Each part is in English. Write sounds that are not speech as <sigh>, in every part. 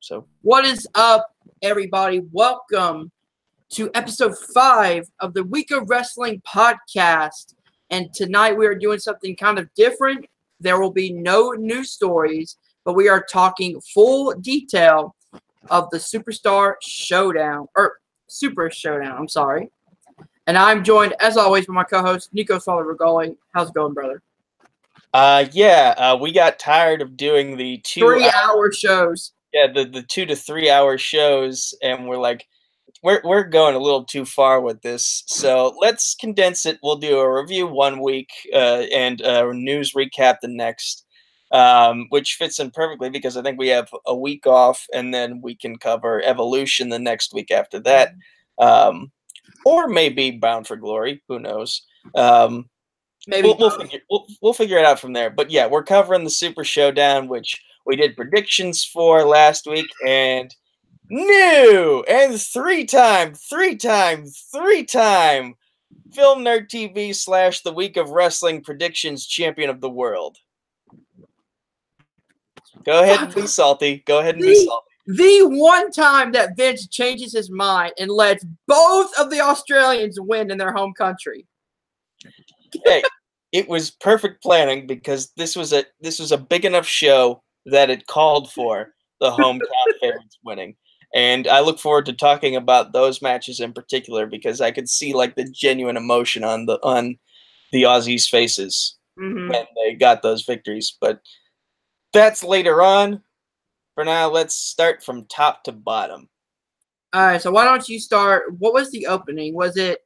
So What is up, everybody? Welcome to episode five of the Week of Wrestling podcast. And tonight we are doing something kind of different. There will be no news stories, but we are talking full detail of the Superstar Showdown or Super Showdown. I'm sorry. And I'm joined, as always, by my co-host Nico Solarigoli. How's it going, brother? uh yeah, uh, we got tired of doing the two Three-hour shows. Yeah, the, the two to three hour shows, and we're like, we're we're going a little too far with this. So let's condense it. We'll do a review one week uh, and a news recap the next, um, which fits in perfectly because I think we have a week off, and then we can cover Evolution the next week after that, um, or maybe Bound for Glory. Who knows? Um, Maybe we'll, we'll figure we'll, we'll figure it out from there. But yeah, we're covering the Super Showdown, which we did predictions for last week, and new and three time, three time, three time Film Nerd TV slash the Week of Wrestling Predictions Champion of the World. Go ahead and be <laughs> salty. Go ahead and be salty. the one time that Vince changes his mind and lets both of the Australians win in their home country. hey, it was perfect planning because this was a this was a big enough show that it called for the hometown <laughs> favorites winning. And I look forward to talking about those matches in particular because I could see like the genuine emotion on the on the Aussies' faces Mhm. when they got those victories. But that's later on. For now, let's start from top to bottom. All right, so why don't you start? What was the opening? Was it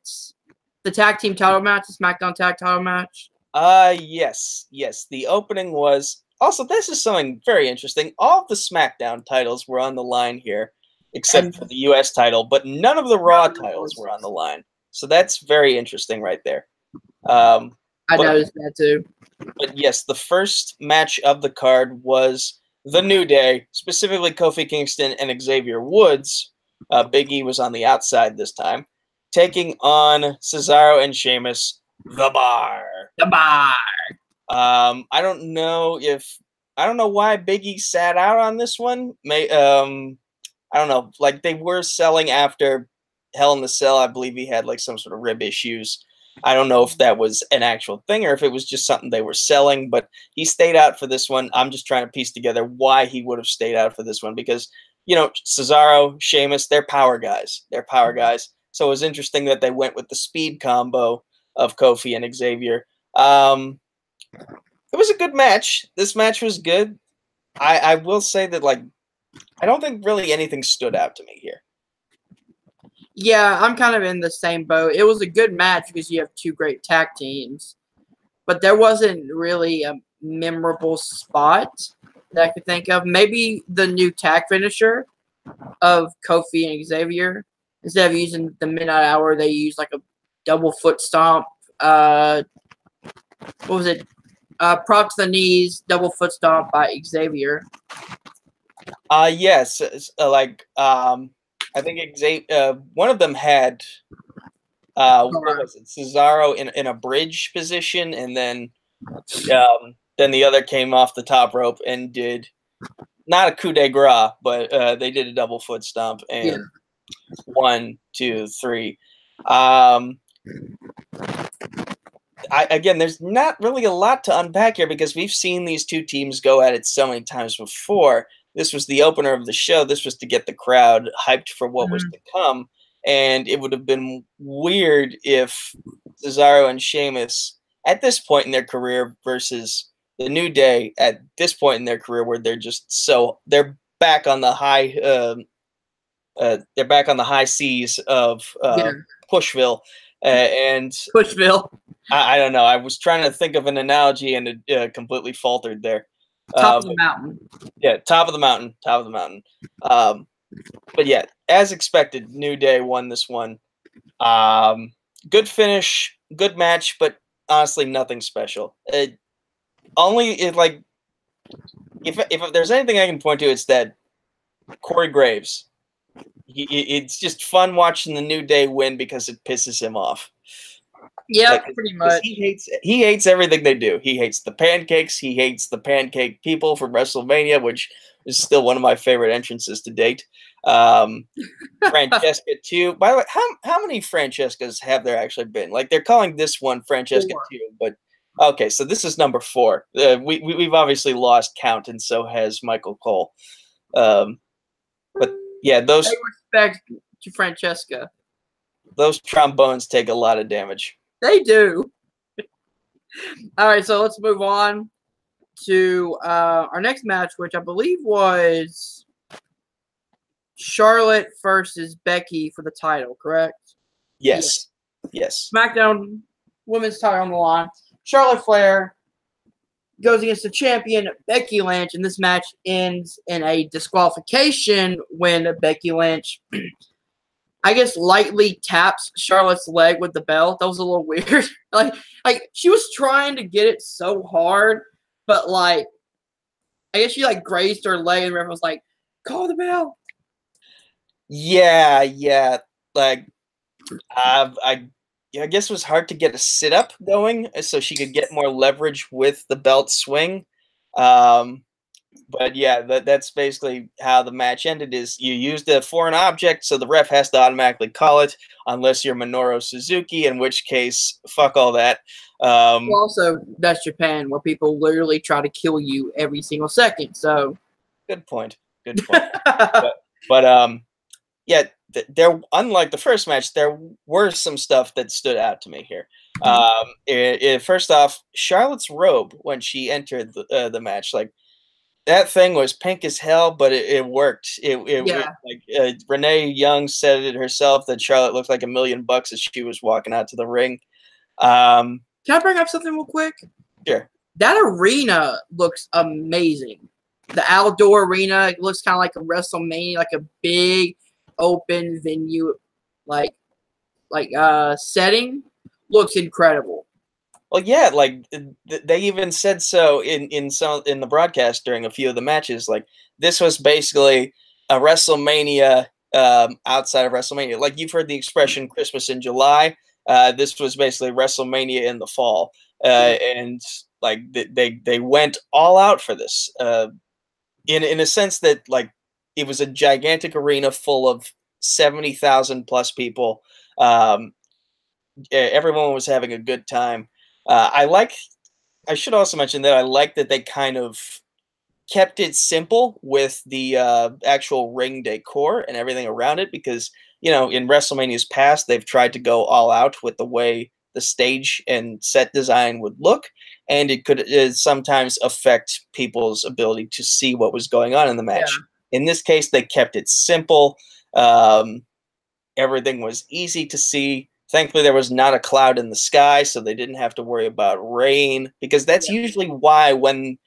the tag team title match, the SmackDown tag title match? Uh yes, yes. The opening was also this is something very interesting. All of the SmackDown titles were on the line here, except And- for the US title, but none of the Raw titles were on the line. So that's very interesting right there. Um, I But- noticed that too. but yes, the first match of the card was the New Day, specifically Kofi Kingston and Xavier Woods. Uh, Big E was on the outside this time, taking on Cesaro and Sheamus, the Bar. The bar. Um, I don't know if I don't know why Biggie sat out on this one. May um, I don't know. Like they were selling after Hell in the Cell. I believe he had like some sort of rib issues. I don't know if that was an actual thing or if it was just something they were selling. But he stayed out for this one. I'm just trying to piece together why he would have stayed out for this one because you know Cesaro, Sheamus, they're power guys. They're power guys. So it was interesting that they went with the speed combo of Kofi and Xavier. Um, it was a good match. This match was good. I, I will say that like I don't think really anything stood out to me here. Yeah, I'm kind of in the same boat. It was a good match because you have two great tag teams, but there wasn't really a memorable spot that I could think of. Maybe the new tag finisher of Kofi and Xavier. Instead of using the midnight hour, they use like a double foot stomp. Uh, what was it? Uh, prop to the knees, double foot stomp by Xavier. Uh yes, uh, like um I think Xavier, uh, one of them had uh what was it? Cesaro in in a bridge position and then um then the other came off the top rope and did not a coup de grace, but uh, they did a double foot stomp and Yeah. one, two, three. Um, I, again, there's not really a lot to unpack here because we've seen these two teams go at it so many times before. This was the opener of the show. This was to get the crowd hyped for what was to come. And it would have been weird if Cesaro and Sheamus, at this point in their career, versus the New Day at this point in their career, where they're just so they're back on the high, um uh, they're back on the high seas of uh, yeah, Pushville, uh, and Pushville. I, I don't know. I was trying to think of an analogy and it uh, completely faltered there. Top Uh, of the mountain. yeah, top of the mountain, top of the mountain. Um, but yeah, as expected, New Day won this one. Um, good finish, good match, but honestly, nothing special. It, only it like if if there's anything I can point to, it's that Corey Graves. He, he- it's just fun watching the New Day win because it pisses him off. Yeah, Like, pretty much. He hates he hates everything they do. He hates the pancakes. He hates the pancake people from WrestleMania, which is still one of my favorite entrances to date. Um, <laughs> Francesca too. By the way, how how many Francescas have there actually been? Like they're calling this one Francesca Four. too, but okay, so this is number four. Uh, we, we we've obviously lost count, and so has Michael Cole. Um, but yeah, those Pay respect to Francesca. those trombones take a lot of damage. They do. All right, so let's move on to uh, our next match, which I believe was Charlotte versus Becky for the title, correct? Yes, yes. SmackDown Women's title on the line. Charlotte Flair goes against the champion Becky Lynch, and this match ends in a disqualification when Becky Lynch, <clears throat> I guess, lightly taps Charlotte's leg with the belt. That was a little <laughs> weird. like, like she was trying to get it so hard, but like, I guess she like grazed her leg, and the was like, "Call the bell." Yeah, yeah. Like, uh, I, I guess it was hard to get a sit up going uh, so she could get more leverage with the belt swing. Um, but yeah, that, that's basically how the match ended. Is you used a foreign object, so the ref has to automatically call it, unless you're Minoru Suzuki, in which case, fuck all that. Um, Well, also, that's Japan, where people literally try to kill you every single second. So, good point. Good point. But um, yeah, th- there. Unlike the first match, there were some stuff that stood out to me here. Um, it, it- first off, Charlotte's robe when she entered the, uh, the match, like that thing was pink as hell, but it, it worked. It, it, it- like uh, Renee Young said it herself that Charlotte looked like a million bucks as she was walking out to the ring. Um, Can I bring up something real quick? Sure. That arena looks amazing. The outdoor arena it looks kind of like a WrestleMania, like a big open venue, like like uh setting. Looks incredible. Well, yeah, like th- they even said so in in some in the broadcast during a few of the matches. Like this was basically a WrestleMania um, outside of WrestleMania. Like you've heard the expression "Christmas in July." Uh, this was basically WrestleMania in the fall, uh, and like th- they they went all out for this. Uh, in in a sense that like it was a gigantic arena full of seventy thousand plus people. Um, everyone was having a good time. Uh, I like. I should also mention that I like that they kind of kept it simple with the uh, actual ring decor and everything around it because you know in WrestleMania's past they've tried to go all out with the way the stage and set design would look, and it could uh, sometimes affect people's ability to see what was going on in the match. In this case, they kept it simple. Um, everything was easy to see. Thankfully, there was not a cloud in the sky, so they didn't have to worry about rain because that's usually why when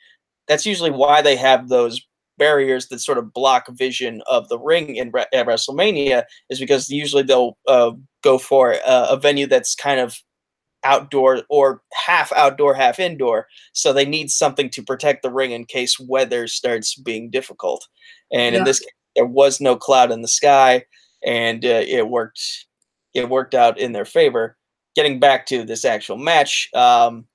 that's usually why they have those barriers that sort of block vision of the ring in at WrestleMania is because usually they'll uh, go for uh, a venue that's kind of outdoor or half outdoor, half indoor. So they need something to protect the ring in case weather starts being difficult. And in this case, there was no cloud in the sky, and uh, it worked. It worked out in their favor. Getting back to this actual match, um,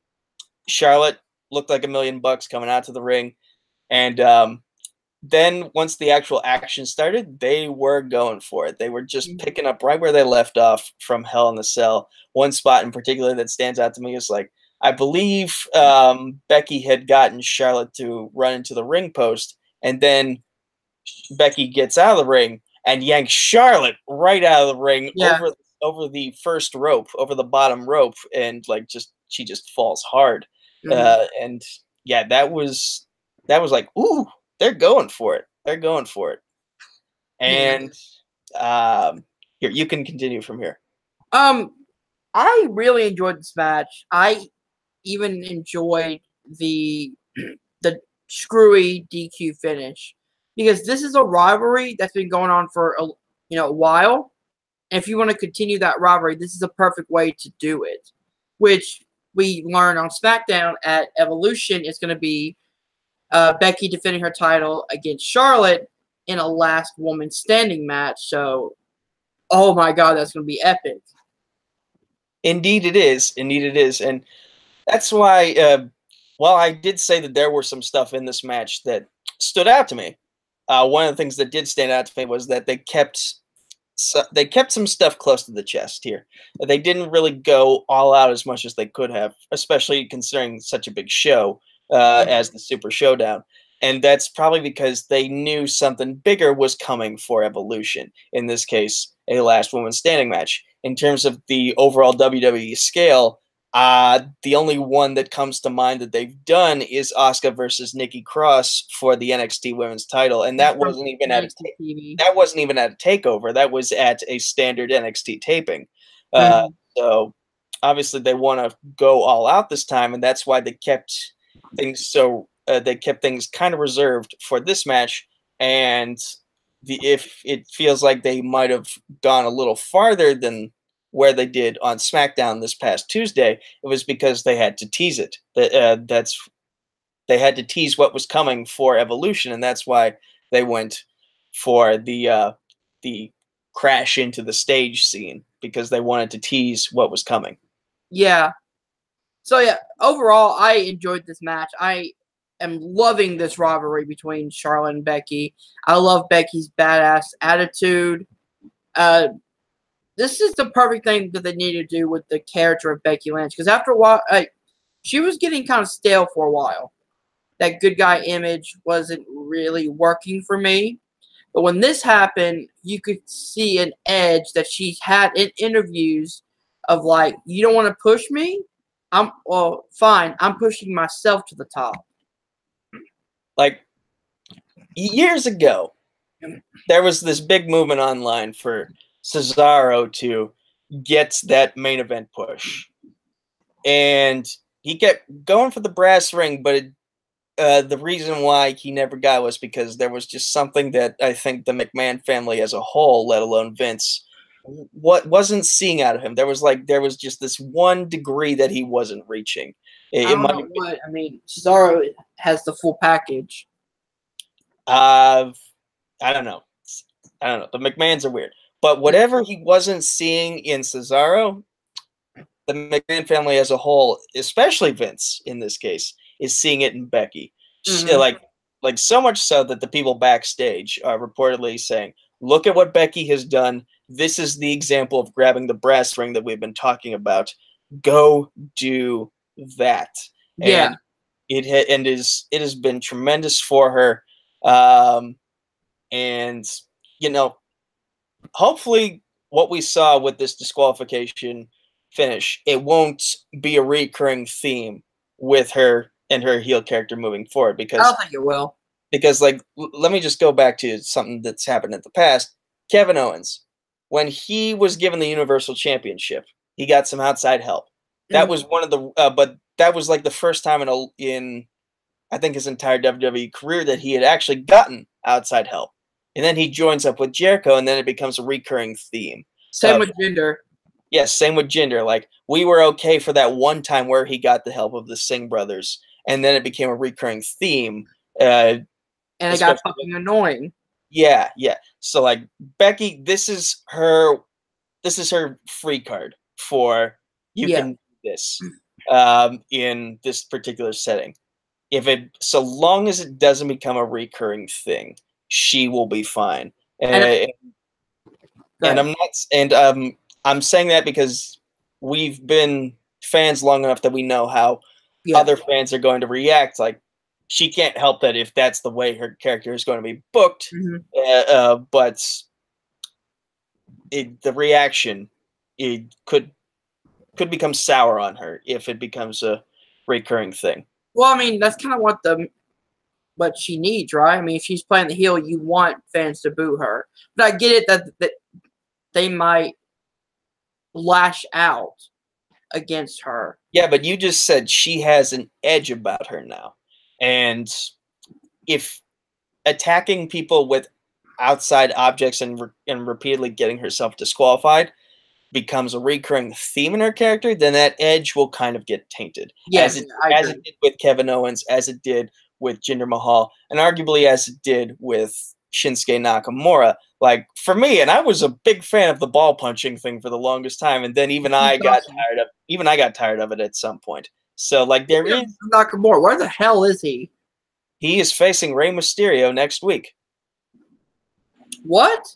Charlotte looked like a million bucks coming out to the ring, and um, then once the actual action started, they were going for it. They were just Mhm. picking up right where they left off from Hell in the Cell. One spot in particular that stands out to me is like I believe um, Becky had gotten Charlotte to run into the ring post, and then Becky gets out of the ring and yanks Charlotte right out of the ring Yeah. over over the first rope, over the bottom rope, and like just she just falls hard. Mhm. Uh, and yeah, that was that was like, ooh, they're going for it. They're going for it. And um, here you can continue from here. Um, I really enjoyed this match. I even enjoyed the <clears throat> the screwy DQ finish because this is a rivalry that's been going on for a you know a while. And if you want to continue that rivalry, this is a perfect way to do it. Which we learn on SmackDown at Evolution is going to be uh, Becky defending her title against Charlotte in a last woman standing match. So, oh my God, that's going to be epic. Indeed, it is. Indeed, it is, and that's why. Uh, while I did say that there were some stuff in this match that stood out to me, uh, one of the things that did stand out to me was that they kept so they kept some stuff close to the chest here. They didn't really go all out as much as they could have, especially considering such a big show uh, as the Super Showdown. And that's probably because they knew something bigger was coming for Evolution. In this case, a last woman standing match. In terms of the overall WWE scale, uh, the only one that comes to mind that they've done is Asuka versus Nikki Cross for the NXT Women's Title, and that wasn't even at a, that wasn't even at a takeover. That was at a standard NXT taping. Uh, mm. So obviously they want to go all out this time, and that's why they kept things so uh, they kept things kind of reserved for this match. And the if it feels like they might have gone a little farther than where they did on SmackDown this past Tuesday, it was because they had to tease it. That uh, that's they had to tease what was coming for Evolution, and that's why they went for the uh, the crash into the stage scene because they wanted to tease what was coming. Yeah. So yeah, overall, I enjoyed this match. I am loving this rivalry between Charlotte and Becky. I love Becky's badass attitude. Uh, this is the perfect thing that they need to do with the character of Becky Lynch because after a while, uh, she was getting kind of stale for a while. That good guy image wasn't really working for me. But when this happened, you could see an edge that she's had in interviews of like, you don't want to push me? I'm well, fine. I'm pushing myself to the top. Like years ago, there was this big movement online for Cesaro to get that main event push. And he kept going for the brass ring, but it, uh, the reason why he never got was because there was just something that I think the McMahon family as a whole, let alone Vince, what wasn't seeing out of him. There was like there was just this one degree that he wasn't reaching. It, I, don't know what, I mean, Cesaro has the full package. Uh, I don't know. I don't know. The McMahons are weird. But whatever he wasn't seeing in Cesaro, the McMahon family as a whole, especially Vince in this case, is seeing it in Becky. Mm-hmm. like, like so much so that the people backstage are reportedly saying, "Look at what Becky has done. This is the example of grabbing the brass ring that we've been talking about. Go do that." Yeah. And it ha- and is it has been tremendous for her. Um, and you know, hopefully what we saw with this disqualification finish, it won't be a recurring theme with her and her heel character moving forward because I think it will. Because like l- let me just go back to something that's happened in the past. Kevin Owens, when he was given the Universal Championship, he got some outside help. That mm-hmm. was one of the uh, but that was like the first time in a in I think his entire WWE career that he had actually gotten outside help and then he joins up with Jericho, and then it becomes a recurring theme. Same with Jinder. Yes, same with Jinder. Like we were okay for that one time where he got the help of the Singh brothers, and then it became a recurring theme. Uh, and it got fucking annoying. Yeah, yeah. So like Becky, this is her, this is her free card for you yeah. can do this um, in this particular setting. If it, so long as it doesn't become a recurring thing, she will be fine. And, and, and I'm not, and um, I'm saying that because we've been fans long enough that we know how yeah. other fans are going to react. Like she can't help that if that's the way her character is going to be booked. Mm-hmm. Uh, uh, but it, the reaction it could could become sour on her if it becomes a recurring thing. Well, I mean, that's kind of what the what she needs, right? I mean, if she's playing the heel, you want fans to boo her. But I get it that, that they might lash out against her. Yeah, but you just said she has an edge about her now. And if attacking people with outside objects and, re- and repeatedly getting herself disqualified becomes a recurring theme in her character, then that edge will kind of get tainted. Yes, as it, as it did with Kevin Owens, as it did with Jinder Mahal, and arguably as it did with Shinsuke Nakamura. Like for me, and I was a big fan of the ball punching thing for the longest time, and then even I got tired of even I got tired of it at some point. So like there is Nakamura, where the hell is he? he is facing Rey Mysterio next week. What?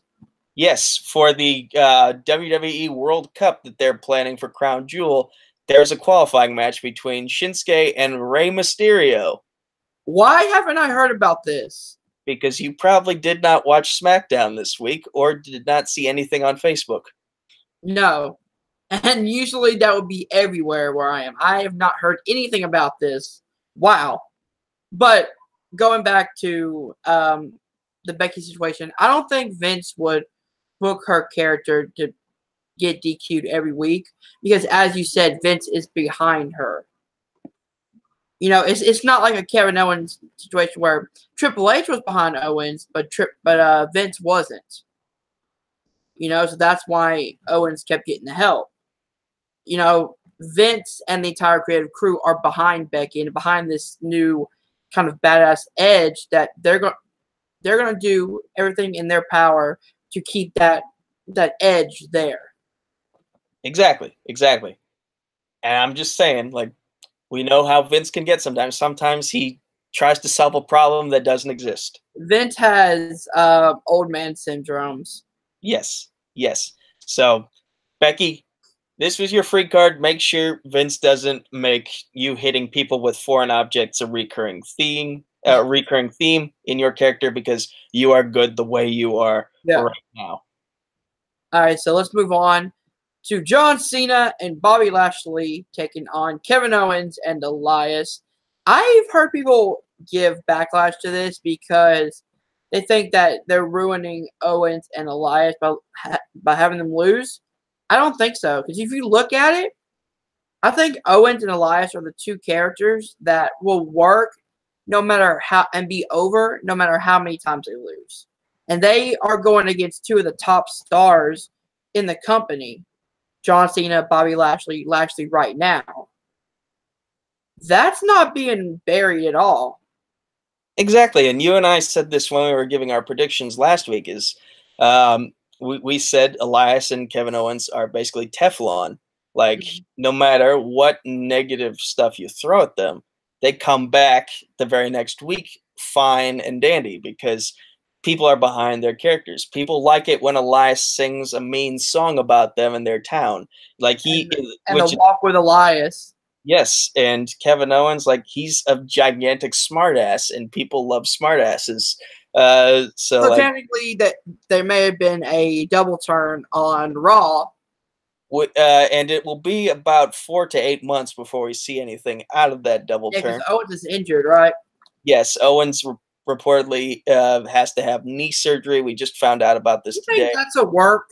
Yes, for the uh, WWE World Cup that they're planning for Crown Jewel, there's a qualifying match between Shinsuke and Rey Mysterio. Why haven't I heard about this? Because you probably did not watch SmackDown this week or did not see anything on Facebook. No. And usually that would be everywhere where I am. I have not heard anything about this. Wow. But going back to um, the Becky situation, I don't think Vince would book her character to get DQ'd every week because, as you said, Vince is behind her. You know, it's, it's not like a Kevin Owens situation where Triple H was behind Owens, but Trip but uh, Vince wasn't. You know, so that's why Owens kept getting the help. You know, Vince and the entire creative crew are behind Becky and behind this new kind of badass edge that they're going they're going to do everything in their power to keep that that edge there. Exactly, exactly. And I'm just saying, like, we know how Vince can get sometimes. Sometimes he tries to solve a problem that doesn't exist. Vince has uh, old man syndromes. Yes, yes. So, Becky, this was your free card. Make sure Vince doesn't make you hitting people with foreign objects a recurring theme, a recurring theme in your character because you are good the way you are Yeah. right now. All right, so let's move on to John Cena and Bobby Lashley taking on Kevin Owens and Elias. I've heard people give backlash to this because they think that they're ruining Owens and Elias by by having them lose. I don't think so because if you look at it, I think Owens and Elias are the two characters that will work no matter how and be over no matter how many times they lose. And they are going against two of the top stars in the company, John Cena, Bobby Lashley, Lashley right now. That's not being buried at all. Exactly, and you and I said this when we were giving our predictions last week. Is um, we we said Elias and Kevin Owens are basically Teflon. Like Mhm. no matter what negative stuff you throw at them, they come back the very next week fine and dandy because people are behind their characters. People like it when Elias sings a mean song about them and their town. Like he, And which the walk with Elias. Yes, and Kevin Owens, like he's a gigantic smartass, and people love smartasses. Uh, so So like, technically, that there may have been a double turn on Raw. w- uh, and it will be about four to eight months before we see anything out of that double Yeah, turn. Owens is injured, right? Yes, Owens reportedly uh, has to have knee surgery. We just found out about this You today. think that's a work?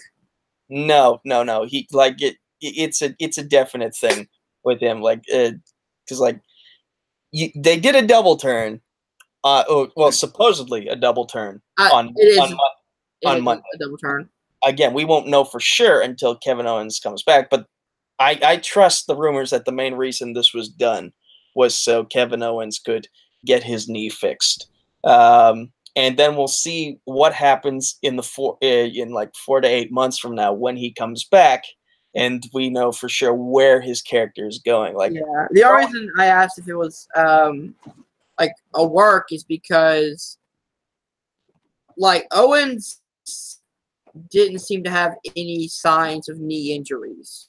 No, no, no. He like it. it- It's a it's a definite thing with him. Like, because like you, they did a double turn. Uh, oh, well, supposedly a double turn I- on it is- on on Monday. a double turn. again, we won't know for sure until Kevin Owens comes back, but I, I trust the rumors that the main reason this was done was so Kevin Owens could get his knee fixed. Um, and then we'll see what happens in the four uh, in like four to eight months from now when he comes back, and we know for sure where his character is going. Like, Yeah. The only reason I asked if it was um like a work is because like Owens didn't seem to have any signs of knee injuries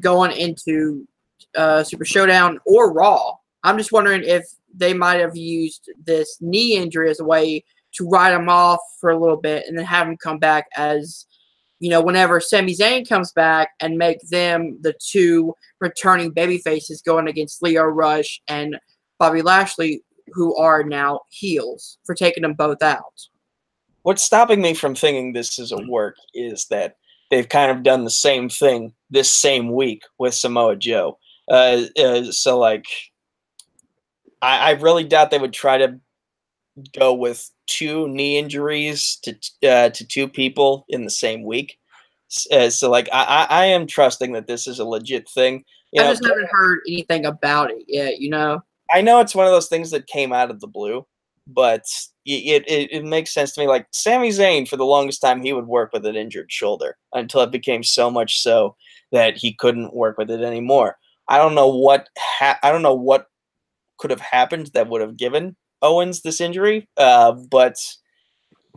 going into uh, Super Showdown or Raw. I'm just wondering if they might have used this knee injury as a way to ride him off for a little bit and then have him come back as, you know, whenever Sami Zayn comes back and make them the two returning baby faces going against Lio Rush and Bobby Lashley, who are now heels for taking them both out. what's stopping me from thinking this is a work is that they've kind of done the same thing this same week with Samoa Joe. Uh, uh, so like, I, I really doubt they would try to go with two knee injuries to uh, to two people in the same week. Uh, so like, I, I I am trusting that this is a legit thing. You I know, just haven't heard anything about it yet, you know? I know it's one of those things that came out of the blue, but it, it it makes sense to me. Like Sami Zayn, for the longest time, he would work with an injured shoulder until it became so much so that he couldn't work with it anymore. I don't know what ha- I don't know what could have happened that would have given Owens this injury, uh, but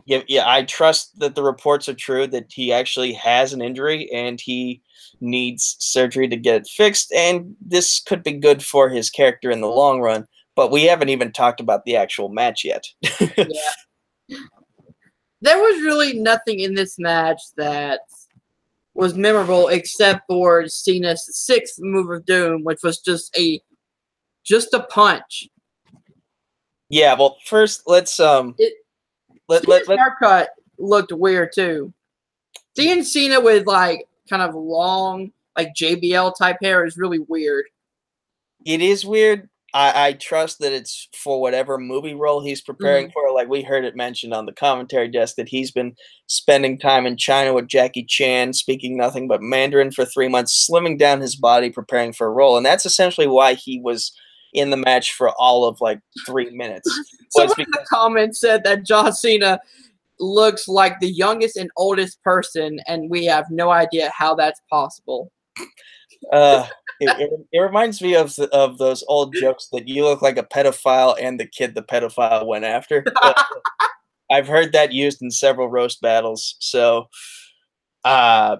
yeah, yeah, I trust that the reports are true that he actually has an injury and he needs surgery to get it fixed, and this could be good for his character in the long run. But we haven't even talked about the actual match yet. <laughs> yeah. There was really nothing in this match that was memorable except for Cena's sixth move of doom, which was just a just a punch. Yeah, well, first let's um it, let, let, let, haircut looked weird too. Seeing Cena with like kind of long, like JBL type hair is really weird. It is weird. I, I trust that it's for whatever movie role he's preparing mm-hmm. for. Like we heard it mentioned on the commentary desk that he's been spending time in China with Jackie Chan, speaking nothing but Mandarin for three months, slimming down his body, preparing for a role. And that's essentially why he was in the match for all of like three minutes. <laughs> Someone because- in the comments said that John Cena looks like the youngest and oldest person, and we have no idea how that's possible. Uh, it, it, it, reminds me of of those old jokes that you look like a pedophile and the kid the pedophile went after. <laughs> Uh, I've heard that used in several roast battles. So, uh,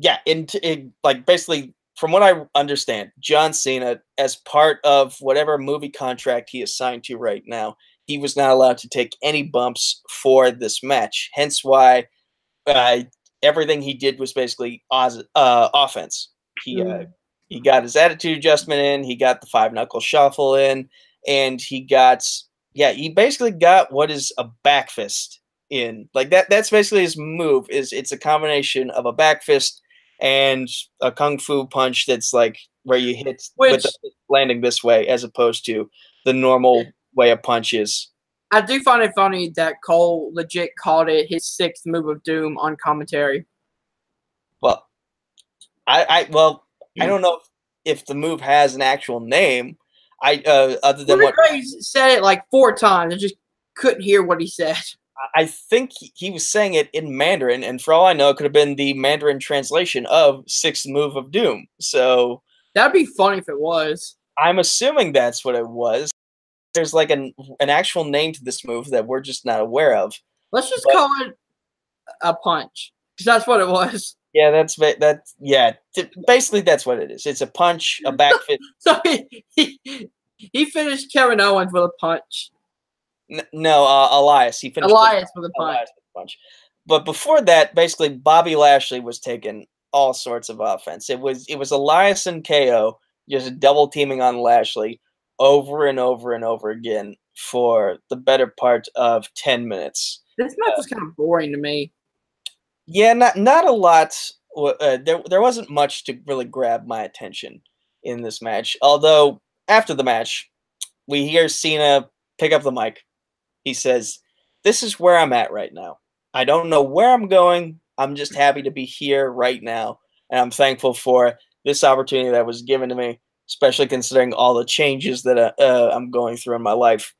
yeah, in, in like basically from what I understand, John Cena, as part of whatever movie contract he is signed to right now, he was not allowed to take any bumps for this match. Hence why uh, everything he did was basically uh, offense. He uh, mm. he got his attitude adjustment in, he got the five knuckle shuffle in, and he got yeah, he basically got what is a back fist in. Like that that's basically his move is it's a combination of a back fist and a kung fu punch that's like where you hit Which, with the landing this way as opposed to the normal way a punch is. I do find it funny that Cole legit called it his sixth move of doom on commentary. Well, I, I well, I don't know if, if the move has an actual name. I uh, other than what he said it like four times. I just couldn't hear what he said. I think he was saying it in Mandarin, and for all I know, it could have been the Mandarin translation of Sixth Move of Doom. So that'd be funny if it was. I'm assuming that's what it was. There's like an an actual name to this move that we're just not aware of. Let's just but, call it a punch, because that's what it was. <laughs> Yeah, that's that. Yeah, basically that's what it is. It's a punch, a back fit. <laughs> so he, <laughs> he, he finished Kevin Owens with a punch no, uh, Elias. He finished Elias with a punch. punch. But before that, basically, Bobby Lashley was taking all sorts of offense. It was it was Elias and KO just double teaming on Lashley over and over and over again for the better part of ten minutes. This match uh, was kind of boring to me. Yeah, not not a lot. Uh, there there wasn't much to really grab my attention in this match. Although after the match, we hear Cena pick up the mic he says, This is where I'm at right now. I don't know where I'm going. I'm just happy to be here right now. And I'm thankful for this opportunity that was given to me, especially considering all the changes that uh, uh, I'm going through in my life.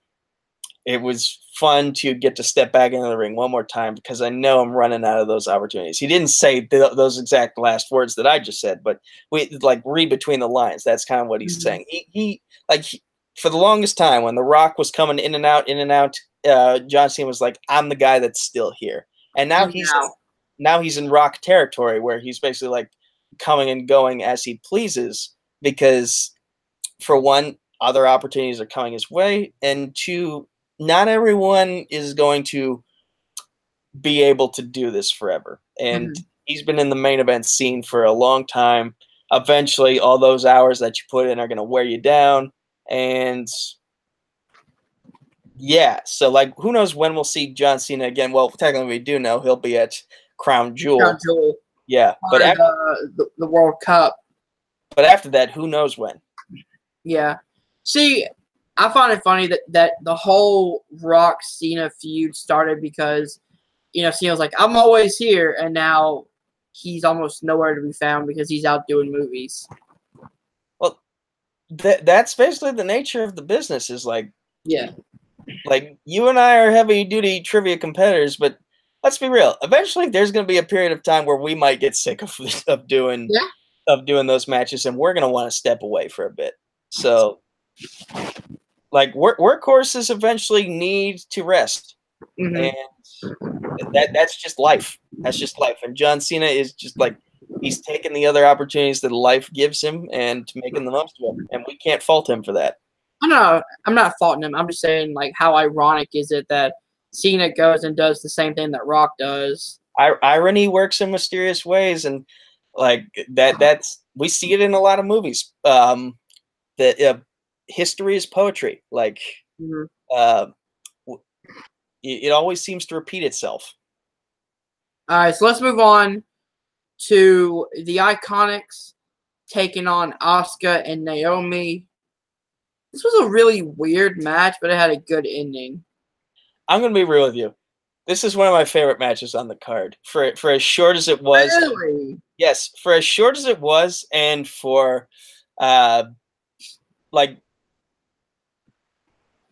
It was fun to get to step back into the ring one more time because I know I'm running out of those opportunities. He didn't say th- those exact last words that I just said, but we like read between the lines. That's kind of what he's mm-hmm. saying. He, he like he, for the longest time when The Rock was coming in and out, in and out, uh, John Cena was like, "I'm the guy that's still here," and now he's now. now he's in Rock territory where he's basically like coming and going as he pleases because, for one, other opportunities are coming his way, and two, not everyone is going to be able to do this forever, and mm-hmm. he's been in the main event scene for a long time. Eventually, all those hours that you put in are going to wear you down, and yeah, so like, who knows when we'll see John Cena again? Well, technically, we do know he'll be at Crown Jewel. Crown Jewel. Yeah, but after, uh, the, the World Cup. But after that, who knows when? Yeah. See, I find it funny that that the whole Rock Cena feud started because you know Cena's like, "I'm always here," and now he's almost nowhere to be found because he's out doing movies. Well, th- that's basically the nature of the business. Is like, yeah, like you and I are heavy duty trivia competitors, but let's be real. Eventually, there's going to be a period of time where we might get sick of <laughs> of doing Yeah. of doing those matches, and we're going to want to step away for a bit. So, like work workhorses eventually need to rest, Mhm. and that that's just life. That's just life. And John Cena is just like he's taking the other opportunities that life gives him and making the most of them, and we can't fault him for that. Know I'm not faulting him. I'm just saying like how ironic is it that Cena goes and does the same thing that Rock does. I- irony works in mysterious ways and like that that's we see it in a lot of movies um that uh, history is poetry like Mhm. uh it always seems to repeat itself All right, so let's move on to the Iconics taking on Asuka and Naomi. This was a really weird match, but it had a good ending. i'm gonna be real with you this is one of my favorite matches on the card for for as short as it was Really? yes for as short as it was and for uh like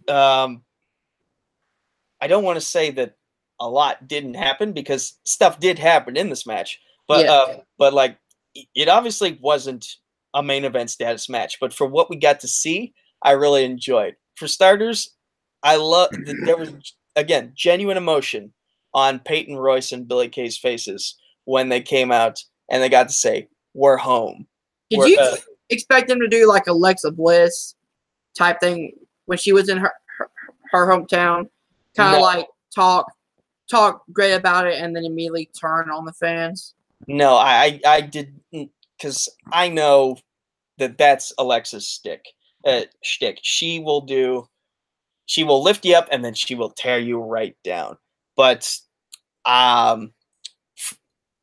um i don't want to say that a lot didn't happen because stuff did happen in this match but Yeah. uh but like it- it obviously wasn't a main event status match but for what we got to see i really enjoyed for starters i love <clears throat> that there was again genuine emotion on peyton royce and billie kay's faces when they came out and they got to say we're home Did We're, you uh, expect them to do like Alexa Bliss type thing when she was in her her, her hometown? Kind of No. like talk talk great about it and then immediately turn on the fans. No, I I, I did because I know that that's Alexa's stick. Uh, shtick. She will do. She will lift you up and then she will tear you right down. But um, f-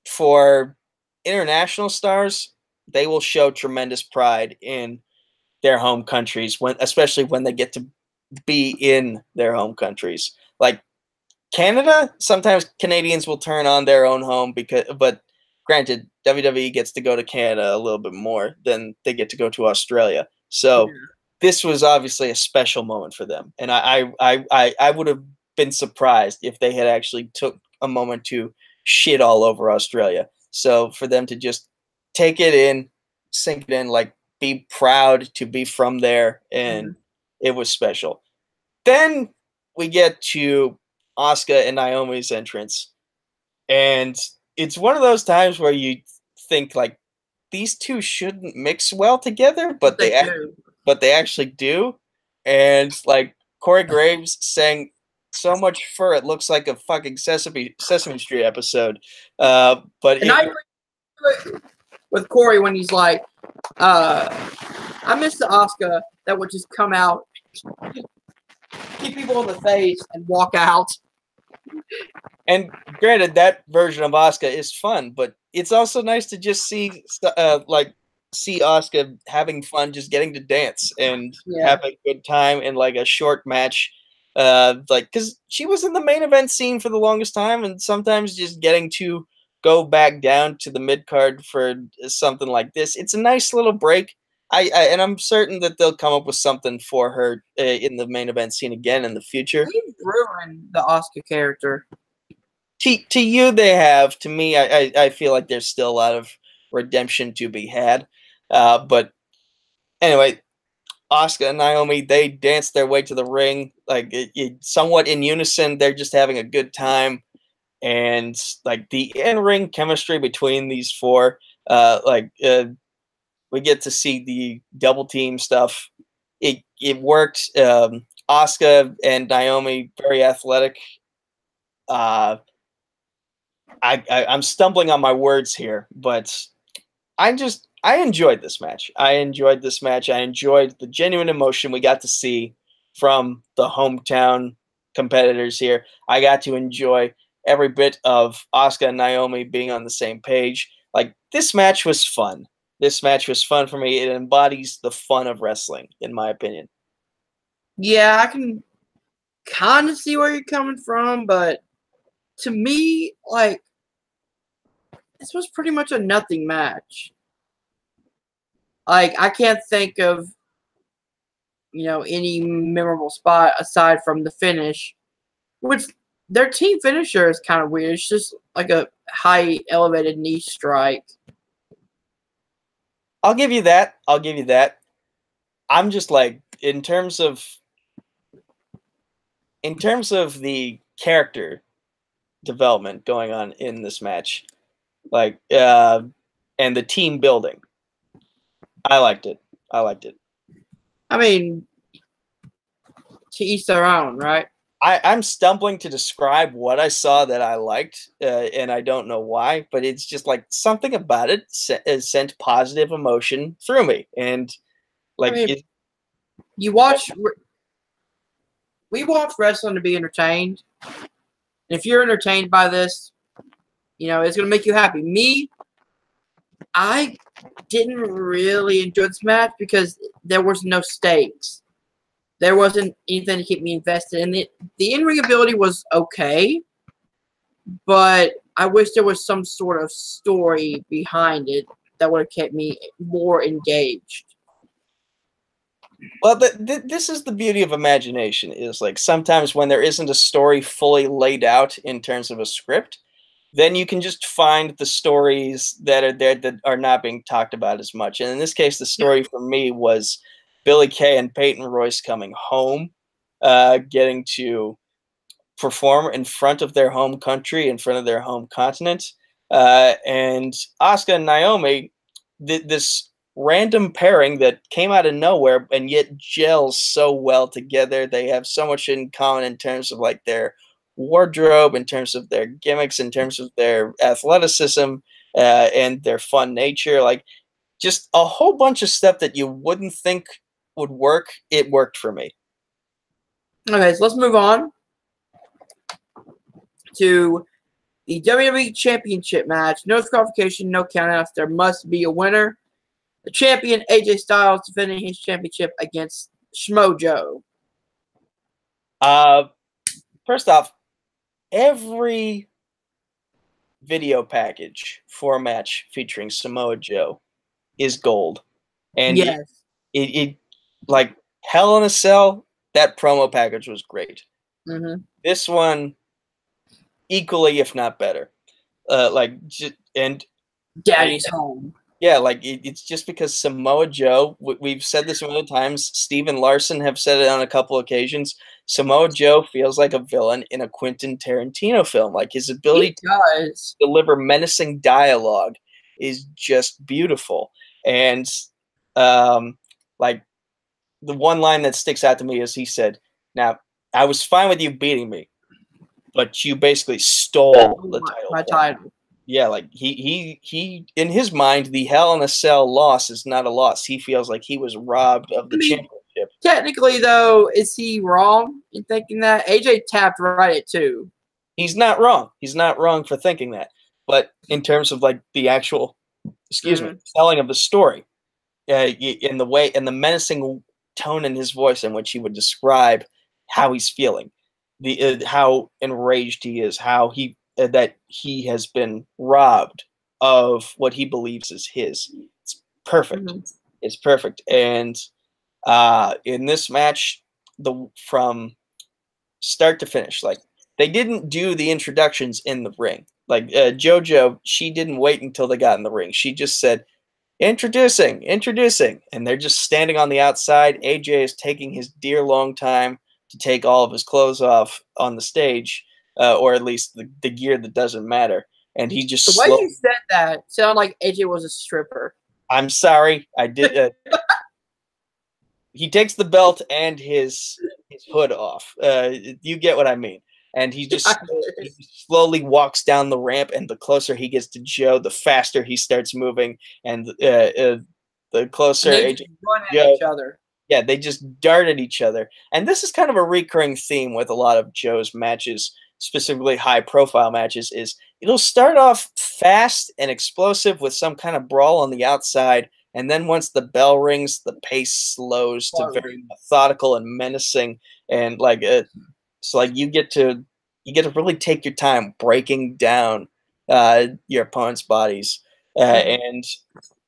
for international stars, they will show tremendous pride in their home countries when, especially when they get to be in their home countries. Like Canada, sometimes Canadians will turn on their own home because, but granted, WWE gets to go to Canada a little bit more than they get to go to Australia. So Yeah. This was obviously a special moment for them, and I I I I, would have been surprised if they had actually took a moment to shit all over Australia. So for them to just take it in, sink it in, like be proud to be from there, and mm-hmm. it was special. Then we get to Asuka and Naomi's entrance, and it's one of those times where you think like these two shouldn't mix well together, but they, ac- do. But they actually do. And like Corey Graves sang so much fur, it looks like a fucking Sesame Sesame Street episode. Uh, but And I agree with- Corey when he's like, uh, I miss the Asuka that would just come out, kick people in the face, and walk out. and granted, that version of Asuka is fun, but it's also nice to just see uh, like see Asuka having fun, just getting to dance and Yeah. have a good time in like a short match. Uh, like because she was in the main event scene for the longest time, and sometimes just getting to go back down to the mid card for something like this, it's a nice little break. I, I and I'm certain that they'll come up with something for her uh, in the main event scene again in the future. We've ruined the Asuka character. to, to you they have to me I, I i feel like there's still a lot of redemption to be had uh but anyway Asuka and Naomi they dance their way to the ring. Like it, it, somewhat in unison they're just having a good time. And like the in-ring chemistry between these four uh like uh, we get to see the double team stuff. It it worked um Asuka and Naomi very athletic. Uh I, I I'm stumbling on my words here, but I'm just I enjoyed this match. I enjoyed this match. I enjoyed the genuine emotion we got to see from the hometown competitors here. I got to enjoy every bit of Asuka and Naomi being on the same page. Like this match was fun. This match was fun for me. It embodies the fun of wrestling, in my opinion. Yeah, I can kind of see where you're coming from, but to me, like, this was pretty much a nothing match. Like, I can't think of you know, any memorable spot aside from the finish, which their team finisher is kind of weird. It's just like a high elevated knee strike. I'll give you that. I'll give you that. I'm just like in terms of in terms of the character development going on in this match, like uh, and the team building. I liked it. I liked it. I mean, to each their own, right? I, I'm stumbling to describe what I saw that I liked, uh, and I don't know why, but it's just like something about it se- sent positive emotion through me, and like I mean, it, you watch we watch wrestling to be entertained and if you're entertained by this you know it's going to make you happy me i didn't really enjoy this match because there was no stakes there wasn't anything to keep me invested and the, the in-ring ability was okay but i wish there was some sort of story behind it that would have kept me more engaged Well, th- th- this is the beauty of imagination. Is like sometimes when there isn't a story fully laid out in terms of a script, then you can just find the stories that are there that are not being talked about as much. And in this case, the story for me was Billie Kay and Peyton Royce coming home, uh, getting to perform in front of their home country, in front of their home continent, uh, and Asuka and Naomi did this random pairing that came out of nowhere and yet gels so well together. They have so much in common in terms of like their wardrobe, in terms of their gimmicks, in terms of their athleticism uh, and their fun nature. Like just a whole bunch of stuff that you wouldn't think would work. It worked for me. Okay, so let's move on to the WWE Championship match. No disqualification, no countouts. There must be a winner. The champion AJ Styles defending his championship against Schmojo. Uh, first off, every video package for a match featuring Samoa Joe is gold, and it- yes, it, it like Hell in a Cell. That promo package was great. hmm This one, equally if not better. Uh, like and Daddy's home. Yeah, like it, it's just because Samoa Joe. w- We've said this many times. Steven Larson have said it on a couple occasions. Samoa Joe feels like a villain in a Quentin Tarantino film. Like his ability does. deliver menacing dialogue is just beautiful. And um, like the one line that sticks out to me is he said, "Now I was fine with you beating me, but you basically stole the my, title." my me." title. Yeah, like he he he in his mind, the Hell in a Cell loss is not a loss. He feels like he was robbed of the I mean- championship. Technically, though, is he wrong in thinking that? AJ tapped right at two. He's not wrong. He's not wrong for thinking that. But in terms of like the actual, excuse me, telling of the story, uh, in the way in the menacing tone in his voice in which he would describe how he's feeling, the uh, how enraged he is, how he that he has been robbed of what he believes is his. It's perfect. Mhm. It's perfect. And uh, in this match, the from start to finish, like they didn't do the introductions in the ring. Like uh, JoJo, she didn't wait until they got in the ring. She just said, "Introducing, introducing," and they're just standing on the outside. AJ is taking his dear long time to take all of his clothes off on the stage, uh, or at least the, the gear that doesn't matter. And he just The way slow- you said that sounded like AJ was a stripper. I'm sorry, I did. Uh, <laughs> he takes the belt and his his hood off. Uh, you get what I mean. And he just he slowly walks down the ramp, and the closer he gets to Joe, the faster he starts moving, and uh, uh, the closer AJ just run at Yeah. each other. yeah, they just dart at each other. And this is kind of a recurring theme with a lot of Joe's matches, specifically high profile matches, is it'll start off fast and explosive with some kind of brawl on the outside. And then once the bell rings, the pace slows to very methodical and menacing. And like it, it's like you get to you get to really take your time breaking down uh, your opponent's bodies. Uh, and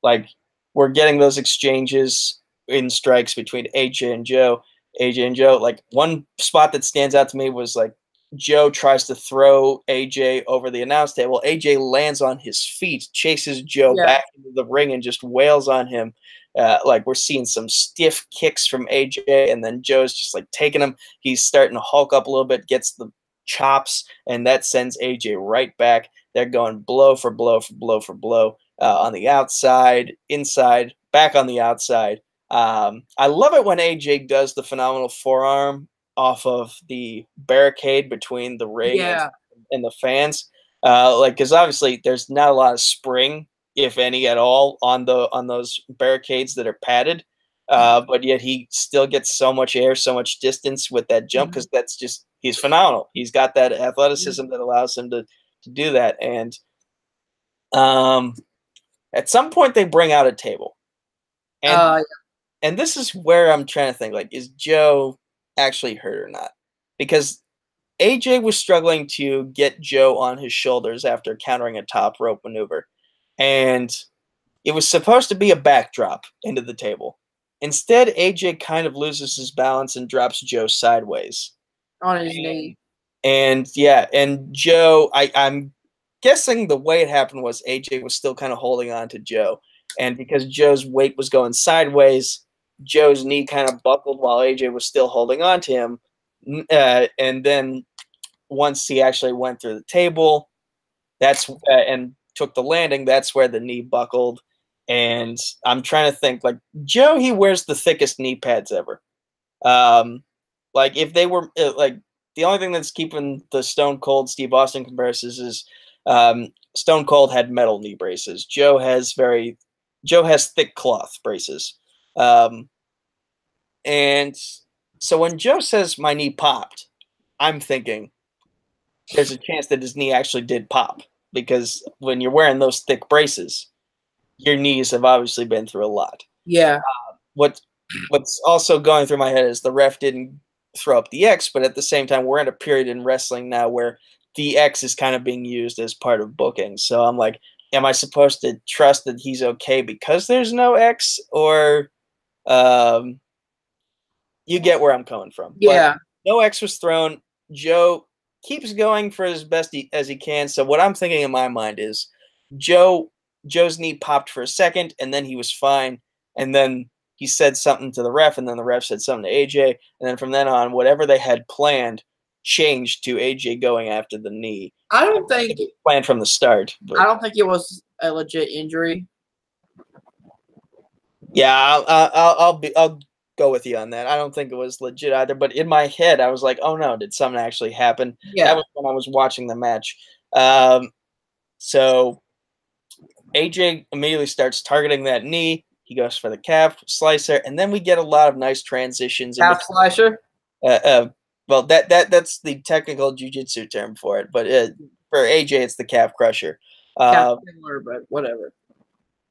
like we're getting those exchanges in strikes between AJ and Joe. AJ and Joe, like one spot that stands out to me was like Joe tries to throw AJ over the announce table. AJ lands on his feet, chases Joe Yeah. back into the ring, and just wails on him. Uh, like we're seeing some stiff kicks from AJ, and then Joe's just like taking him. He's starting to hulk up a little bit, gets the chops, and that sends AJ right back. They're going blow for blow for blow for blow uh, on the outside, inside, back on the outside. Um, I love it when AJ does the phenomenal forearm off of the barricade between the ring and- Yeah. and the fans. Uh, like, because obviously there's not a lot of spring, if any at all, on the on those barricades that are padded. Uh, but yet he still gets so much air, so much distance with that jump because that's just he's phenomenal. He's got that athleticism that allows him to to do that. And um, at some point they bring out a table, and uh, and this is where I'm trying to think like, is Joe actually hurt or not? Because AJ was struggling to get Joe on his shoulders after countering a top rope maneuver. And it was supposed to be a backdrop into the table. Instead, AJ kind of loses his balance and drops Joe sideways. on his knee. And yeah, and Joe, I, I'm guessing the way it happened was AJ was still kind of holding on to Joe. And because Joe's weight was going sideways, Joe's knee kind of buckled while AJ was still holding on to him. Uh, and then once he actually went through the table, that's uh, and took the landing, that's where the knee buckled. And I'm trying to think like Joe, he wears the thickest knee pads ever. Um, like if they were uh, like the only thing that's keeping the Stone Cold Steve Austin comparisons is um, Stone Cold had metal knee braces. Joe has very Joe has thick cloth braces. Um, and so when Joe says my knee popped, I'm thinking there's a chance that his knee actually did pop because when you're wearing those thick braces, your knees have obviously been through a lot Yeah. what what's also going through my head is the ref didn't throw up the X, but at the same time, we're in a period in wrestling now where the X is kind of being used as part of booking. So I'm like, am I supposed to trust that he's okay because there's no X, or um, you get where I'm coming from? But Yeah. no X was thrown. Joe keeps going for as best he, as he can. So what I'm thinking in my mind is Joe Joe's knee popped for a second and then he was fine and then he said something to the ref and then the ref said something to AJ and then from then on whatever they had planned changed to AJ going after the knee. I don't think Planned from the start. But I don't think it was a legit injury. Yeah, I'll, I'll I'll be I'll go with you on that. I don't think it was legit either, but in my head I was like, "Oh no, did something actually happen?" Yeah. That was when I was watching the match. Um, so AJ immediately starts targeting that knee. He goes for the calf slicer, and then we get a lot of nice transitions. in Calf slicer. uh, uh, well, that that that's the technical jujitsu term for it, but uh, for AJ, it's the calf crusher. Uh, Calf similar, but whatever.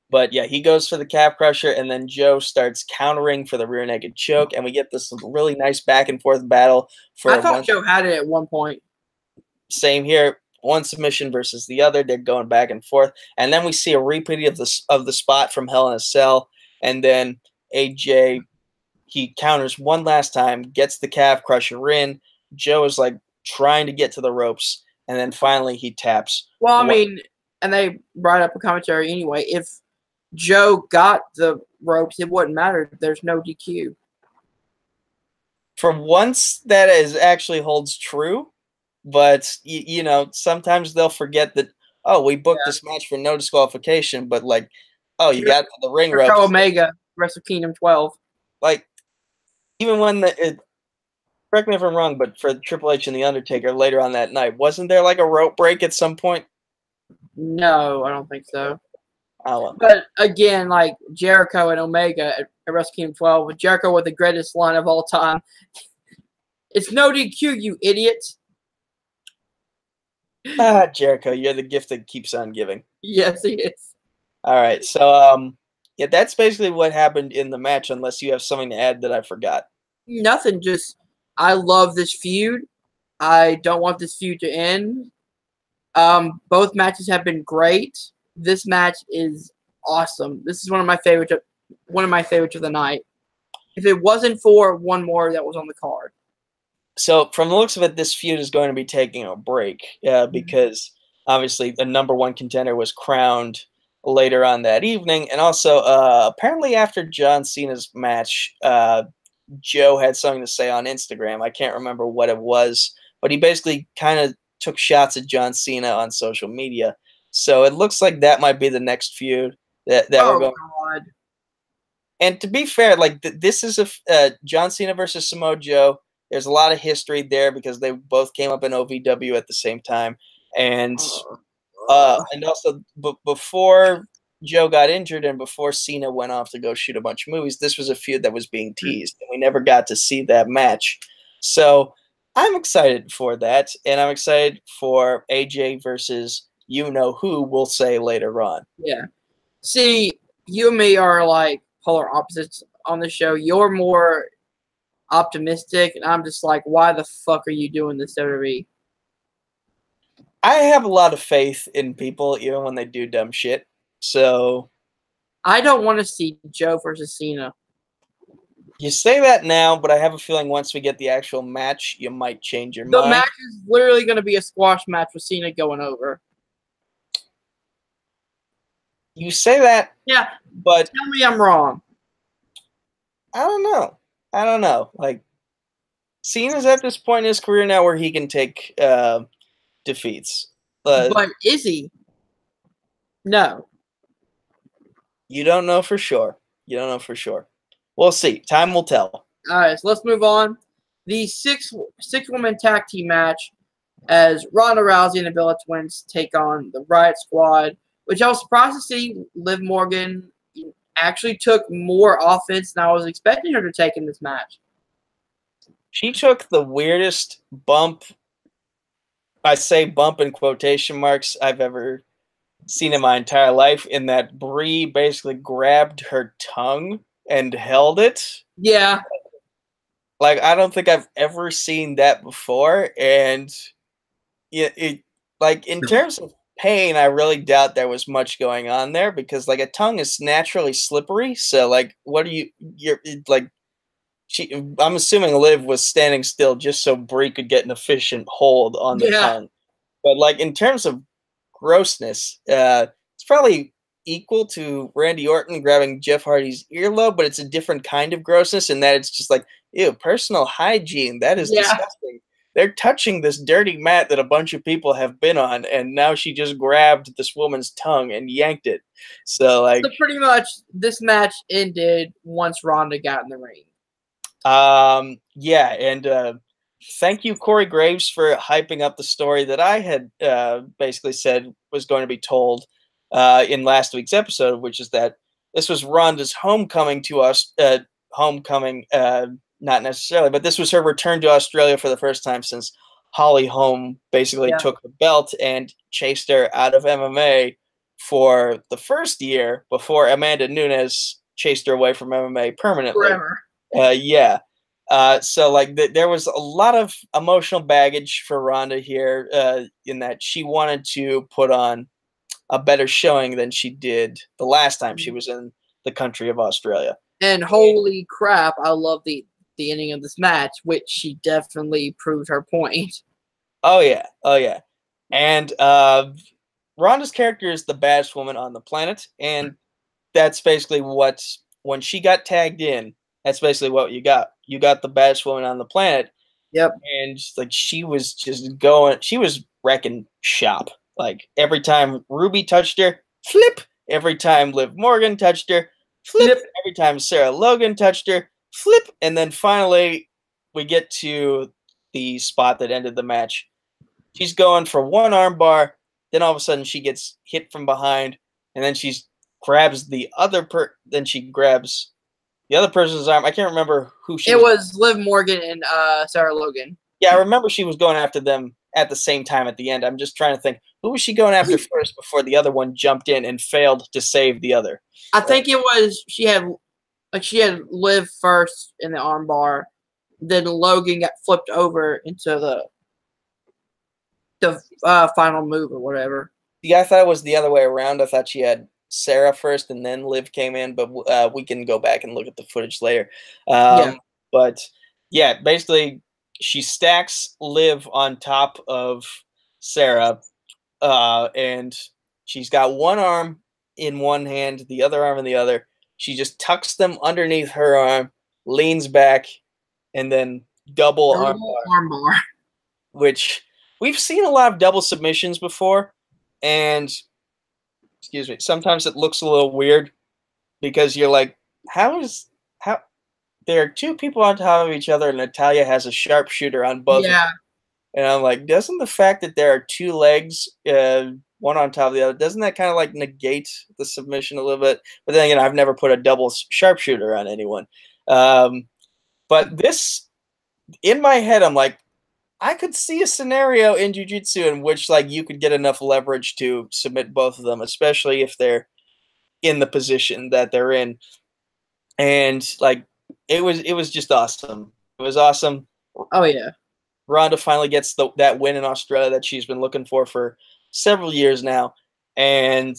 But yeah, he goes for the calf crusher, and then Joe starts countering for the rear naked choke, and we get this really nice back and forth battle for I thought Joe had it at one point. same here. One submission versus the other. They're going back and forth, and then we see a repeat of this of the spot from Hell in a Cell, and then AJ he counters one last time, gets the calf crusher in. Joe is like trying to get to the ropes, and then finally he taps. Well, I mean, and they brought up a commentary anyway. If Joe got the ropes, it wouldn't matter. There's no DQ. For once, that is actually holds true, but y- you know sometimes they'll forget that. Oh, we booked this match for no disqualification, but like, oh, you got the ring ropes. Omega, Wrestle Kingdom 12. like even when the it, correct me if I'm wrong, but for Triple H and the Undertaker later on that night, wasn't there like a rope break at some point? No, I don't think so. But again, like Jericho and Omega at, at Wrestle Kingdom 12, with Jericho with the greatest line of all time. It's no DQ, you idiot. ah, Jericho, you're the gift that keeps on giving. Yes, he is. All right, so um, yeah, that's basically what happened in the match. Unless you have something to add that I forgot. Nothing, just I love this feud. I don't want this feud to end. Um, both matches have been great. This match is awesome. This is one of my favorites. Of, one of my favorites of the night. if it wasn't for one more that was on the card. So from the looks of it, this feud is going to be taking a break uh, because obviously the number one contender was crowned later on that evening, and also uh, apparently after John Cena's match, uh, Joe had something to say on Instagram. I can't remember what it was, but he basically kind of took shots at John Cena on social media. So it looks like that might be the next feud that, that oh we're going. God! And to be fair, like th- this is a uh, John Cena versus Samoa Joe. There's a lot of history there because they both came up in OVW at the same time, and uh, and also b- before Joe got injured and before Cena went off to go shoot a bunch of movies, this was a feud that was being teased, and we never got to see that match. So I'm excited for that, and I'm excited for AJ versus you know who. We'll say later on. Yeah. See, you and me are like polar opposites on the show. You're more optimistic, and I'm just like, why the fuck are you doing this, WWE? I have a lot of faith in people, even when they do dumb shit. So I don't want to see Joe versus Cena. you say that now, but I have a feeling once we get the actual match, you might change your The mind. The match is literally going to be a squash match with Cena going over. You say that, Yeah, but tell me I'm wrong. I don't know. I don't know. Like Cena's at this point in his career now where he can take uh, defeats. But but is he? No. you don't know for sure. You don't know for sure. We'll see. Time will tell. All right, so let's move on. The six six woman tag team match as Ronda Rousey and the Bella Twins take on the Riot Squad, which I was surprised to see Liv Morgan actually took more offense than I was expecting her to take in this match. She took the weirdest bump. I say bump in quotation marks I've ever seen in my entire life. In that Brie basically grabbed her tongue and held it. Yeah, Like I don't think I've ever seen that before, and it, it like in terms of pain, I really doubt there was much going on there because like a tongue is naturally slippery. So like, what are you? You're like, she. I'm assuming Liv was standing still just so Brie could get an efficient hold on the Yeah. tongue. But like in terms of grossness, uh, it's probably equal to Randy Orton grabbing Jeff Hardy's earlobe, but it's a different kind of grossness in that it's just like, ew, personal hygiene. That is Yeah. disgusting. They're touching this dirty mat that a bunch of people have been on, and now she just grabbed this woman's tongue and yanked it. So like, so pretty much this match ended once Ronda got in the ring. Um, yeah, and uh, thank you, Corey Graves, for hyping up the story that I had uh, basically said was going to be told uh, in last week's episode, which is that this was Ronda's homecoming to us. Uh, homecoming, uh, not necessarily, but this was her return to Australia for the first time since Holly Holm basically Yeah. took the belt and chased her out of MMA for the first year before Amanda Nunes chased her away from MMA permanently. Forever. Uh, yeah. Uh, so like th- there was a lot of emotional baggage for Ronda here, uh, in that she wanted to put on a better showing than she did the last time she was in the country of Australia. And holy crap, I love the the ending of this match, which she definitely proved her point. Oh yeah, oh yeah, and uh, Ronda's character is the baddest woman on the planet, and that's basically what when she got tagged in. That's basically what you got. You got the baddest woman on the planet. Yep. And just, like she was just going, she was wrecking shop. Like every time Ruby touched her, flip. Every time Liv Morgan touched her. Flip. Every time Sarah Logan touched her, flip. And then finally, we get to the spot that ended the match. She's going for one armbar. then all of a sudden she gets hit from behind, and then she grabs the other per. Then she grabs the other person's arm. I can't remember who she. It was Liv Morgan and uh, Sarah Logan. Yeah, I remember she was going after them at the same time at the end. I'm just trying to think who was she going after <clears throat> first before the other one jumped in and failed to save the other. I think it was she had like she had Liv first in the armbar, then Logan got flipped over into the the uh, final move or whatever. Yeah, I thought it was the other way around. I thought she had Sarah first, and then Liv came in. But uh, we can go back and look at the footage later. Um, Yeah. But yeah, basically, she stacks Liv on top of Sarah, uh, and she's got one arm in one hand, the other arm in the other. She just tucks them underneath her arm, leans back, and then double arm Double armbar. which we've seen a lot of double submissions before, and excuse me, sometimes it looks a little weird because you're like, how is how there are two people on top of each other and Natalya has a sharpshooter on both. Yeah, and I'm like, doesn't the fact that there are two legs, uh, one on top of the other, doesn't that kind of like negate the submission a little bit? But then again, I've never put a double sharpshooter on anyone. Um, but this, in my head, I'm like, I could see a scenario in jujitsu in which like you could get enough leverage to submit both of them, especially if they're in the position that they're in. And like, it was it was just awesome. It was awesome. oh yeah. Ronda finally gets the, that win in Australia that she's been looking for for several years now, and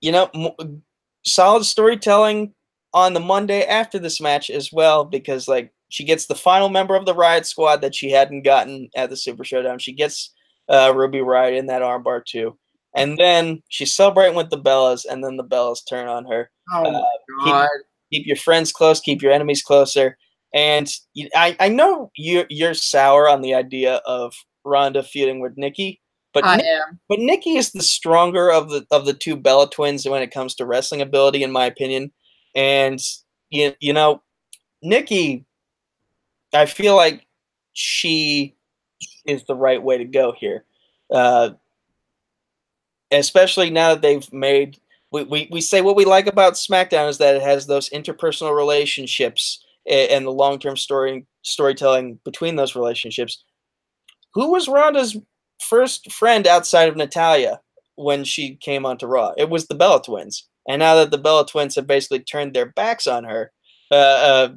you know, m- solid storytelling on the Monday after this match as well because like she gets the final member of the Riot Squad that she hadn't gotten at the Super Showdown. She gets uh, Ruby Riot in that armbar too, and then she's celebrating with the Bellas, and then the Bellas turn on her Oh Uh, my keep- god. keep your friends close, keep your enemies closer. And I, I know you're, you're sour on the idea of Ronda feuding with Nikki, but I Ni- am. but Nikki is the stronger of the of the two Bella twins when it comes to wrestling ability, in my opinion. And you you know, Nikki, I feel like she is the right way to go here, uh, especially now that they've made. We, we, we say what we like about SmackDown is that it has those interpersonal relationships a- and the long term story storytelling between those relationships. Who was Ronda's first friend outside of Natalya when she came onto Raw. It was the Bella Twins. And now that the Bella Twins have basically turned their backs on her, uh, uh,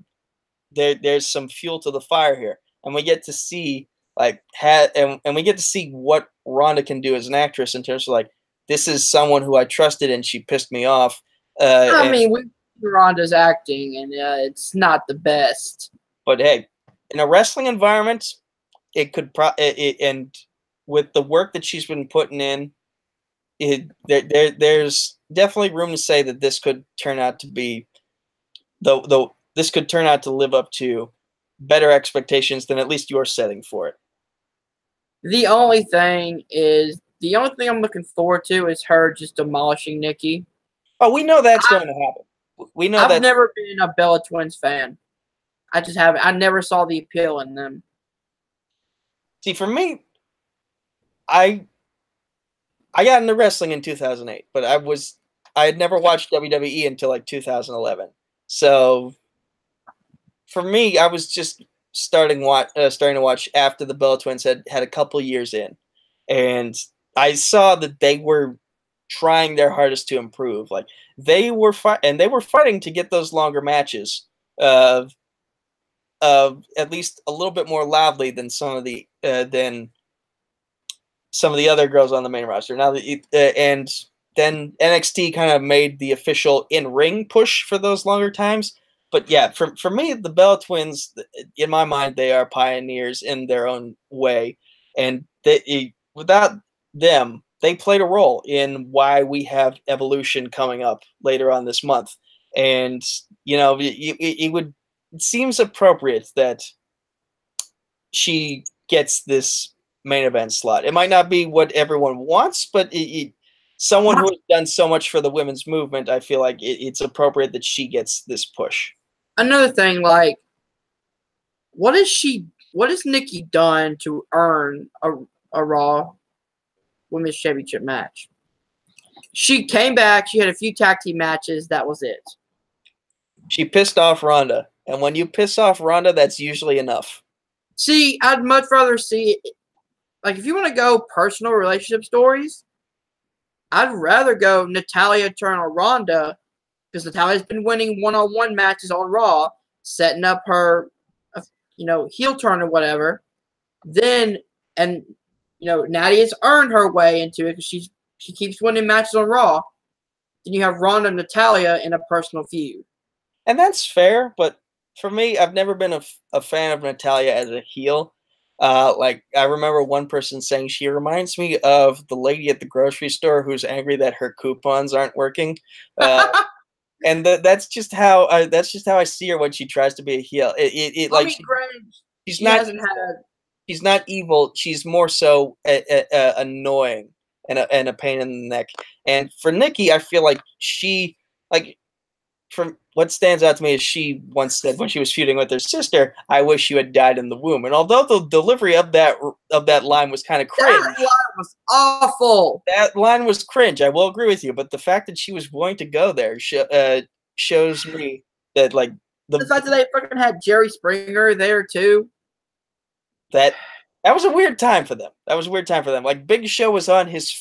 there there's some fuel to the fire here, and we get to see like ha- and, and we get to see what Ronda can do as an actress in terms of like this is someone who I trusted and she pissed me off. Uh, I and- mean, we Ronda's acting, and uh, it's not the best. but hey, in a wrestling environment, it could pro it, it, and with the work that she's been putting in, it there, there there's definitely room to say that this could turn out to be the the this could turn out to live up to better expectations than at least you're setting for it. The only thing is, the only thing I'm looking forward to is her just demolishing Nikki. Oh, we know that's going to happen. We know that I've never been a Bella Twins fan. I just haven't. I never saw the appeal in them. See, for me, I I got into wrestling in 2008, but I was I had never watched WWE until like 2011. So for me, I was just starting watch uh, starting to watch after the Bella Twins had had a couple years in, and I saw that they were trying their hardest to improve. Like they were fight and they were fighting to get those longer matches. Uh, uh, at least a little bit more loudly than some of the uh, than some of the other girls on the main roster. Now that uh, and then NXT kind of made the official in ring push for those longer times. But yeah, for for me, the Bella Twins, in my mind, they are pioneers in their own way, and they without them, they played a role in why we have Evolution coming up later on this month. And you know, it, it, it would it seems appropriate that she gets this main event slot. It might not be what everyone wants, but it, it, someone who has done so much for the women's movement, I feel like it, it's appropriate that she gets this push. Another thing, like, what is she? What has Nikki done to earn a a Raw Women's Championship match? She came back. She had a few tag team matches. That was it. She pissed off Ronda, and when you piss off Ronda, that's usually enough. See, I'd much rather see, like, if you want to go personal relationship stories, I'd rather go Natalya turn on Ronda because Natalya's been winning one on one matches on Raw, setting up her, uh, you know, heel turn or whatever. Then, and, you know, Natty has earned her way into it because she's she keeps winning matches on Raw. then you have Ronda and Natalya in a personal feud. And that's fair, but for me, I've never been a, a fan of Natalya as a heel. Uh, like I remember one person saying she reminds me of the lady at the grocery store who's angry that her coupons aren't working. Uh, <laughs> and th- that's just how I, that's just how I see her when she tries to be a heel. It, it, it like she- she's she not she's not evil. She's more so uh, uh, uh, annoying and a, and a pain in the neck. And for Nikki, I feel like she like from what stands out to me is she once said when she was feuding with her sister, "I wish you had died in the womb." And although the delivery of that of that line was kind of cringe, that line was awful. that line was cringe. I will agree with you, but the fact that she was willing to go there sh- uh, shows me that like the The fact that they freaking had Jerry Springer there too. that that was a weird time for them. That was a weird time for them. Like Big Show was on his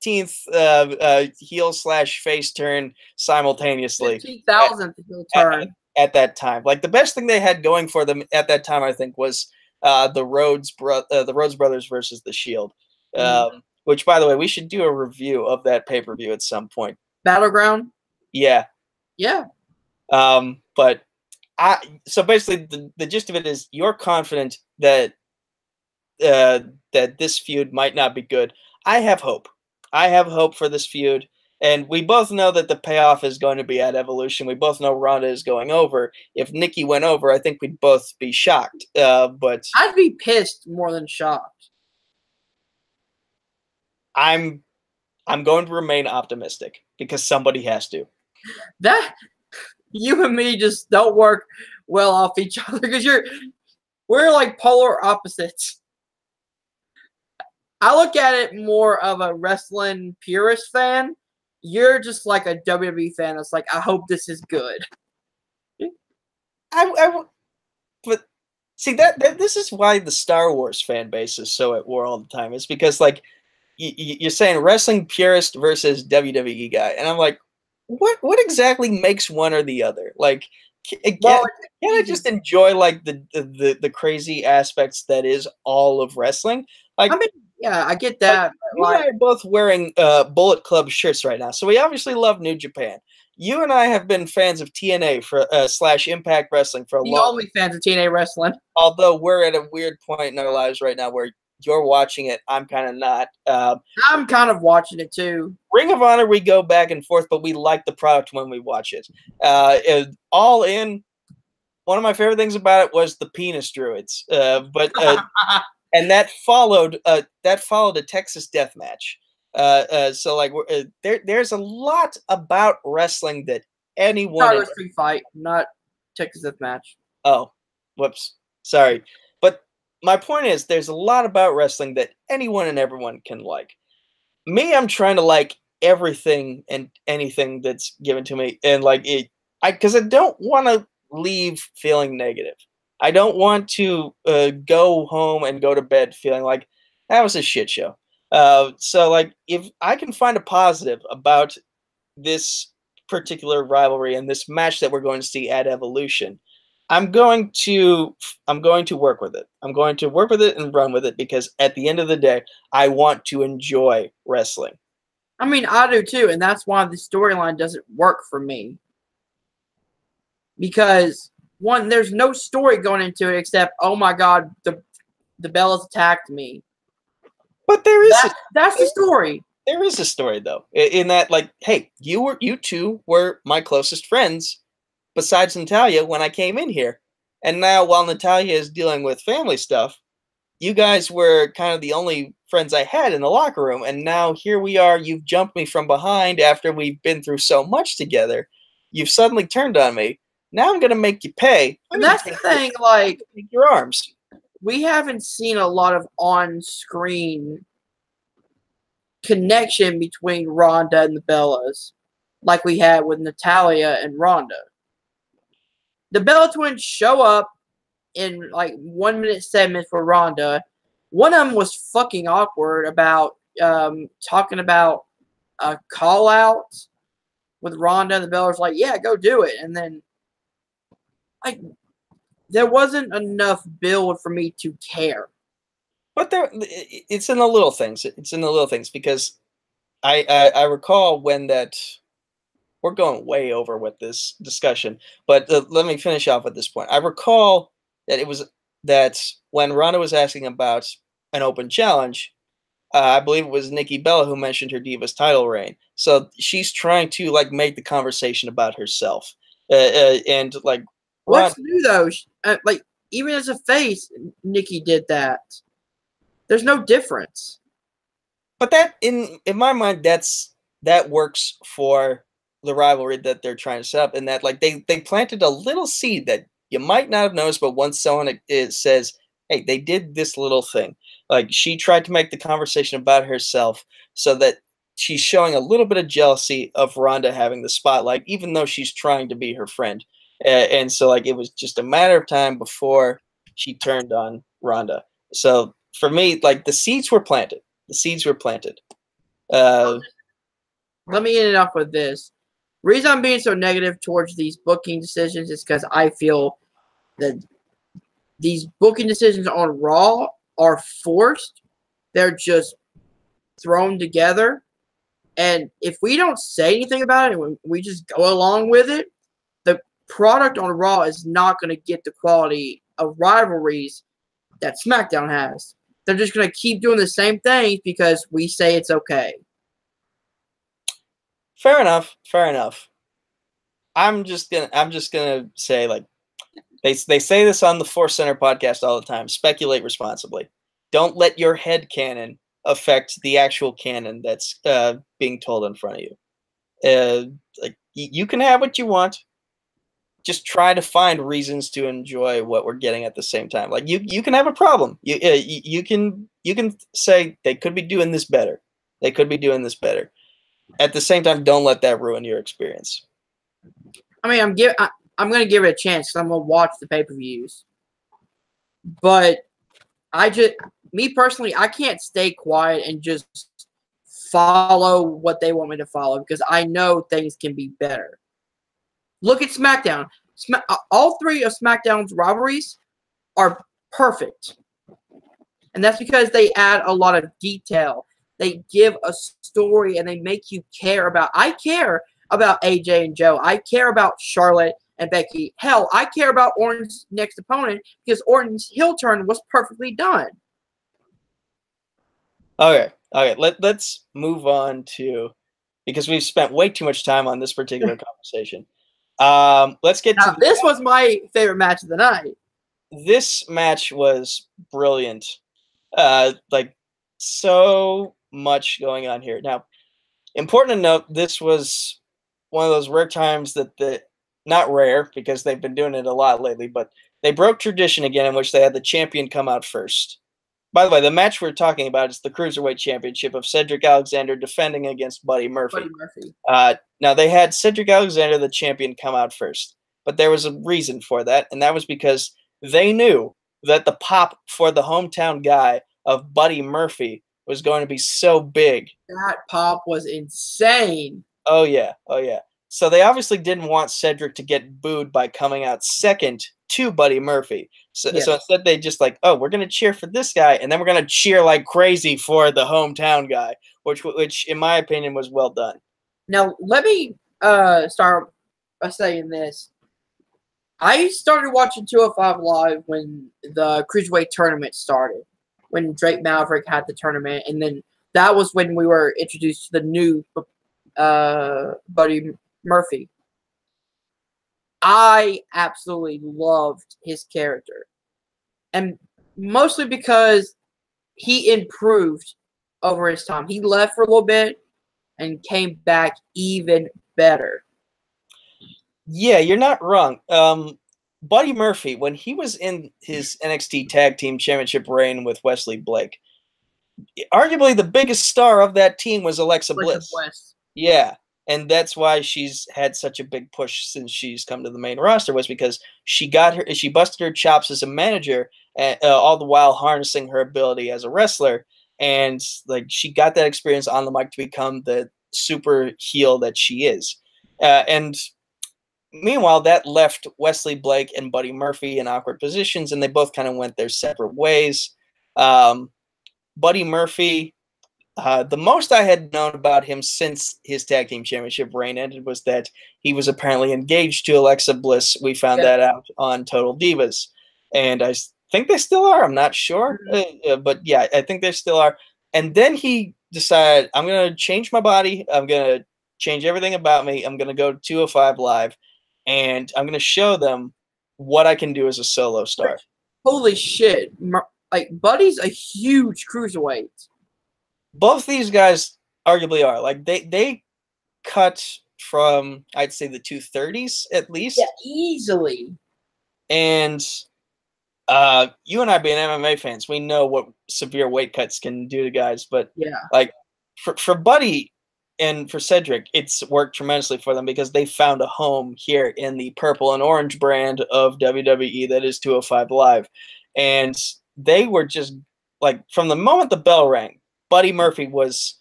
fifteenth uh, uh, heel slash face turn simultaneously Fifteen thousandth heel at, turn. at that time. Like the best thing they had going for them at that time, I think, was uh, the Rhodes bro- uh, the Rhodes brothers versus the Shield. Mhm. Um, which, by the way, we should do a review of that pay per view at some point. Battleground. Yeah, Yeah. Um, but I so basically the, the gist of it is you're confident that uh, that this feud might not be good. I have hope. I have hope for this feud. And we both know that the payoff is going to be at Evolution. We both know Ronda is going over. If Nikki went over, I think we'd both be shocked. Uh, but I'd be pissed more than shocked. I'm I'm going to remain optimistic because somebody has to. That you and me just don't work well off each <laughs> other because you're we're like polar opposites. I look at it more of a wrestling purist fan. You're just like a WWE fan that's like, I hope this is good. I, I but see that, that this is why the Star Wars fan base is so at war all the time. It's because like y- y- you're saying wrestling purist versus WWE guy, and I'm like, what what exactly makes one or the other? Like, ca- can, uh, Well, can I just enjoy like the, the the the crazy aspects that is all of wrestling? Like, I mean, yeah, I get that. you but, and I are both wearing uh, Bullet Club shirts right now, so we obviously love New Japan. You and I have been fans of TNA for uh, slash Impact Wrestling for a the long only fans of TNA wrestling. although we're at a weird point in our lives right now where you're watching it, I'm kind of not. Um, I'm kind of watching it too. Ring of Honor, we go back and forth, but we like the product when we watch it. Uh, it- all in, one of my favorite things about it was the penis druids, uh, but uh, <laughs> and that followed uh, that followed a Texas death match. Uh, uh, so like uh, there, there's a lot about wrestling that anyone. Chicago Street Fight, not Texas Death Match. Oh, whoops. Sorry. But my point is there's a lot about wrestling that anyone and everyone can like. Me, I'm trying to like everything and anything that's given to me and like it I cuz I don't want to leave feeling negative. I don't want to uh, go home and go to bed feeling like that was a shit show. Uh, so like if I can find a positive about this particular rivalry and this match that we're going to see at Evolution, I'm going to I'm going to work with it. I'm going to work with it and run with it because at the end of the day, I want to enjoy wrestling. I mean, I do too, and that's why the storyline doesn't work for me. Because one, there's no story going into it except, oh my god, the the Bellas attacked me. But there is That, that's the story. there is a story though in that like hey you were you two were my closest friends besides natalya when i came in here and now while natalya is dealing with family stuff you guys were kind of the only friends i had in the locker room and now here we are you've jumped me from behind after we've been through so much together you've suddenly turned on me now i'm going to make you pay I'm And that's the thing, like, your- arms we haven't seen a lot of on-screen connection between Ronda and the Bellas, like we had with Natalya and Ronda. The Bella twins show up in like one minute segments for Ronda. One of them was fucking awkward about um, talking about a call out with Ronda, and the Bellas like, "Yeah, go do it," and then like there wasn't enough build for me to care. But there, it's in the little things. It's in the little things because I I, I recall when that we're going way over with this discussion. But uh, let me finish off at this point. I recall that it was that when Ronda was asking about an open challenge, uh, I believe it was Nikki Bella who mentioned her Divas title reign. So she's trying to like make the conversation about herself, uh, uh, and like what's new though? Uh, like even as a face, Nikki did that. There's no difference. But that in in my mind, that's that works for the rivalry that they're trying to set up, and that like they they planted a little seed that you might not have noticed, but once someone it, it says, "Hey, they did this little thing," Like she tried to make the conversation about herself so that she's showing a little bit of jealousy of Ronda having the spotlight, even though she's trying to be her friend. And so like it was just a matter of time before she turned on Ronda. So for me, like the seeds were planted. The seeds were planted. Uh, Let me end it off with this. Reason I'm being so negative towards these booking decisions is because I feel that these booking decisions on Raw are forced. They're just thrown together. And if we don't say anything about it and we just go along with it, product on Raw is not going to get the quality of rivalries that SmackDown has. They're just going to keep doing the same things because we say it's okay. Fair enough. Fair enough. I'm just gonna. I'm just gonna say like they, they say this on the Force Center podcast all the time. Speculate responsibly. Don't let your head canon affect the actual canon that's uh, being told in front of you. Uh, like you can have what you want. Just try to find reasons to enjoy what we're getting at the same time. Like you, you can have a problem. You, uh, you, you can, you can say they could be doing this better. They could be doing this better. At the same time, don't let that ruin your experience. I mean, I'm give, I, I'm gonna give it a chance. I'm gonna watch the pay per views, but I just me personally, I can't stay quiet and just follow what they want me to follow because I know things can be better. Look at SmackDown. Sma- uh, all three of SmackDown's rivalries are perfect. And that's because they add a lot of detail. They give a story and they make you care about. I care about AJ and Joe. I care about Charlotte and Becky. Hell, I care about Orton's next opponent because Orton's heel turn was perfectly done. Okay, okay. Let let's move on to because we've spent way too much time on this particular <laughs> conversation. Um, let's get now, to this. Was my favorite match of the night. This match was brilliant. Uh, like so much going on here. Now, important to note, this was one of those rare times that the not rare because they've been doing it a lot lately, but they broke tradition again in which they had the champion come out first. By the way, the match we're talking about is the Cruiserweight Championship of Cedric Alexander defending against Buddy Murphy. Buddy Murphy. Uh, now, they had Cedric Alexander, the champion, come out first, but there was a reason for that, and that was because they knew that the pop for the hometown guy of Buddy Murphy was going to be so big. That pop was insane. Oh, yeah. Oh, yeah. So they obviously didn't want Cedric to get booed by coming out second to Buddy Murphy. So, so instead they just like, oh, we're gonna cheer for this guy, and then we're gonna cheer like crazy for the hometown guy, which which in my opinion was well done. Now let me uh, start by saying this. I started watching 205 Live when the Cruiserweight tournament started, when Drake Maverick had the tournament, and then that was when we were introduced to the new uh, Buddy Murphy. I absolutely loved his character. And mostly because he improved over his time. He left for a little bit and came back even better. Yeah, you're not wrong. Um, Buddy Murphy, when he was in his NXT Tag Team Championship reign with Wesley Blake, arguably the biggest star of that team was Alexa, Alexa Bliss. Bliss. Yeah and that's why she's had such a big push since she's come to the main roster was because she got her she busted her chops as a manager uh, all the while harnessing her ability as a wrestler. And like she got that experience on the mic to become the super heel that she is. Uh, and meanwhile that left wesley blake and buddy murphy in awkward positions and they both kind of went their separate ways. Um, buddy murphy uh, the most I had known about him since his tag team championship reign ended was that he was apparently engaged to Alexa Bliss. We found Yeah. that out on Total Divas, and I think they still are. I'm not sure, uh, uh, but yeah, I think they still are. And then he decided, I'm gonna change my body. I'm gonna change everything about me. I'm gonna go to 205 Live, and I'm gonna show them what I can do as a solo star. Holy shit! Like Buddy's a huge cruiserweight. Both these guys arguably are like they they cut from I'd say the two thirties at least, Yeah, easily. and uh, you and I being MMA fans, we know what severe weight cuts can do to guys. But Yeah. like for for Buddy and for Cedric, it's worked tremendously for them because they found a home here in the purple and orange brand of WWE that is 205 Live, and they were just like from the moment the bell rang, Buddy Murphy was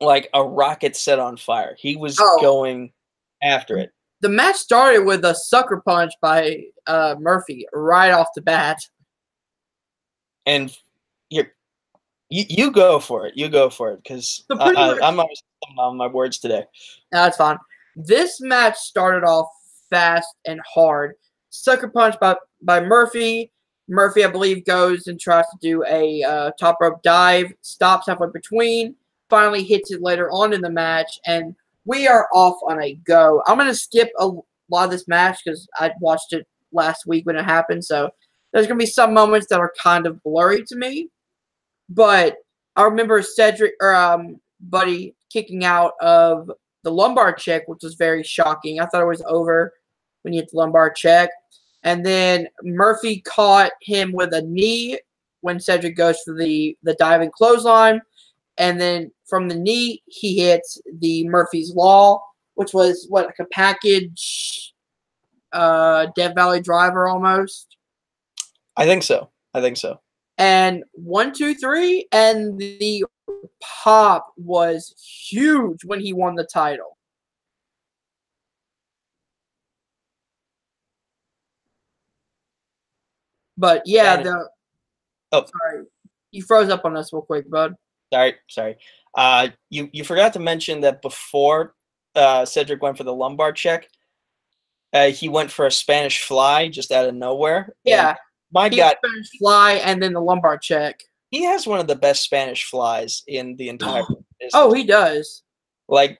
like a rocket set on fire. He was Oh. going after it. The match started with a sucker punch by uh, Murphy right off the bat. and you you you go for it. You go for it because I'm always on my words today. That's fine. This match started off fast and hard. Sucker punch by by Murphy. Murphy, I believe, goes and tries to do a uh, top rope dive. Stops halfway between. Finally hits it later on in the match, and we are off on a go. I'm gonna skip a lot of this match because I watched it last week when it happened. So there's gonna be some moments that are kind of blurry to me, but I remember Cedric or um, Buddy kicking out of the lumbar check, which was very shocking. I thought it was over when you hit the lumbar check. And then Murphy caught him with a knee when Cedric goes for the, the diving clothesline. And then from the knee, he hits the Murphy's Law, which was what, like a package uh, Death Valley driver almost. I think so. I think so. And one, two, three, and the pop was huge when he won the title. But yeah, is- the Oh. sorry, you froze up on us real quick, bud. Sorry, sorry. Uh, you you forgot to mention that before uh, Cedric went for the lumbar check, uh, he went for a Spanish fly just out of nowhere. Yeah, my he God, Spanish fly and then the lumbar check. he has one of the best Spanish flies in the entire. <gasps> Oh, he does. like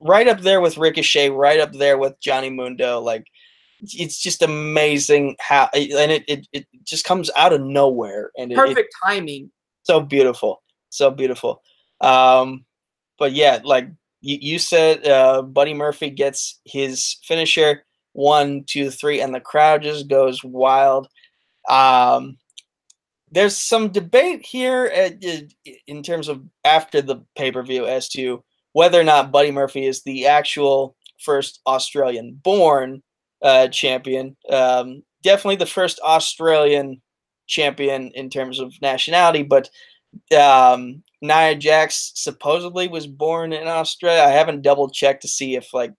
right up there with Ricochet, right up there with Johnny Mundo. Like it's just amazing how and it it, it just comes out of nowhere and it, it- Perfect timing. so beautiful, so beautiful. Um, but yeah, like you, you said, uh, Buddy Murphy gets his finisher one, two, three, and the crowd just goes wild. Um, there's some debate here at, in terms of after the pay per view as to whether or not Buddy Murphy is the actual first Australian born uh, champion. Um, definitely the first Australian champion in terms of nationality, but um, Nia Jax supposedly was born in Australia. I haven't double checked to see if like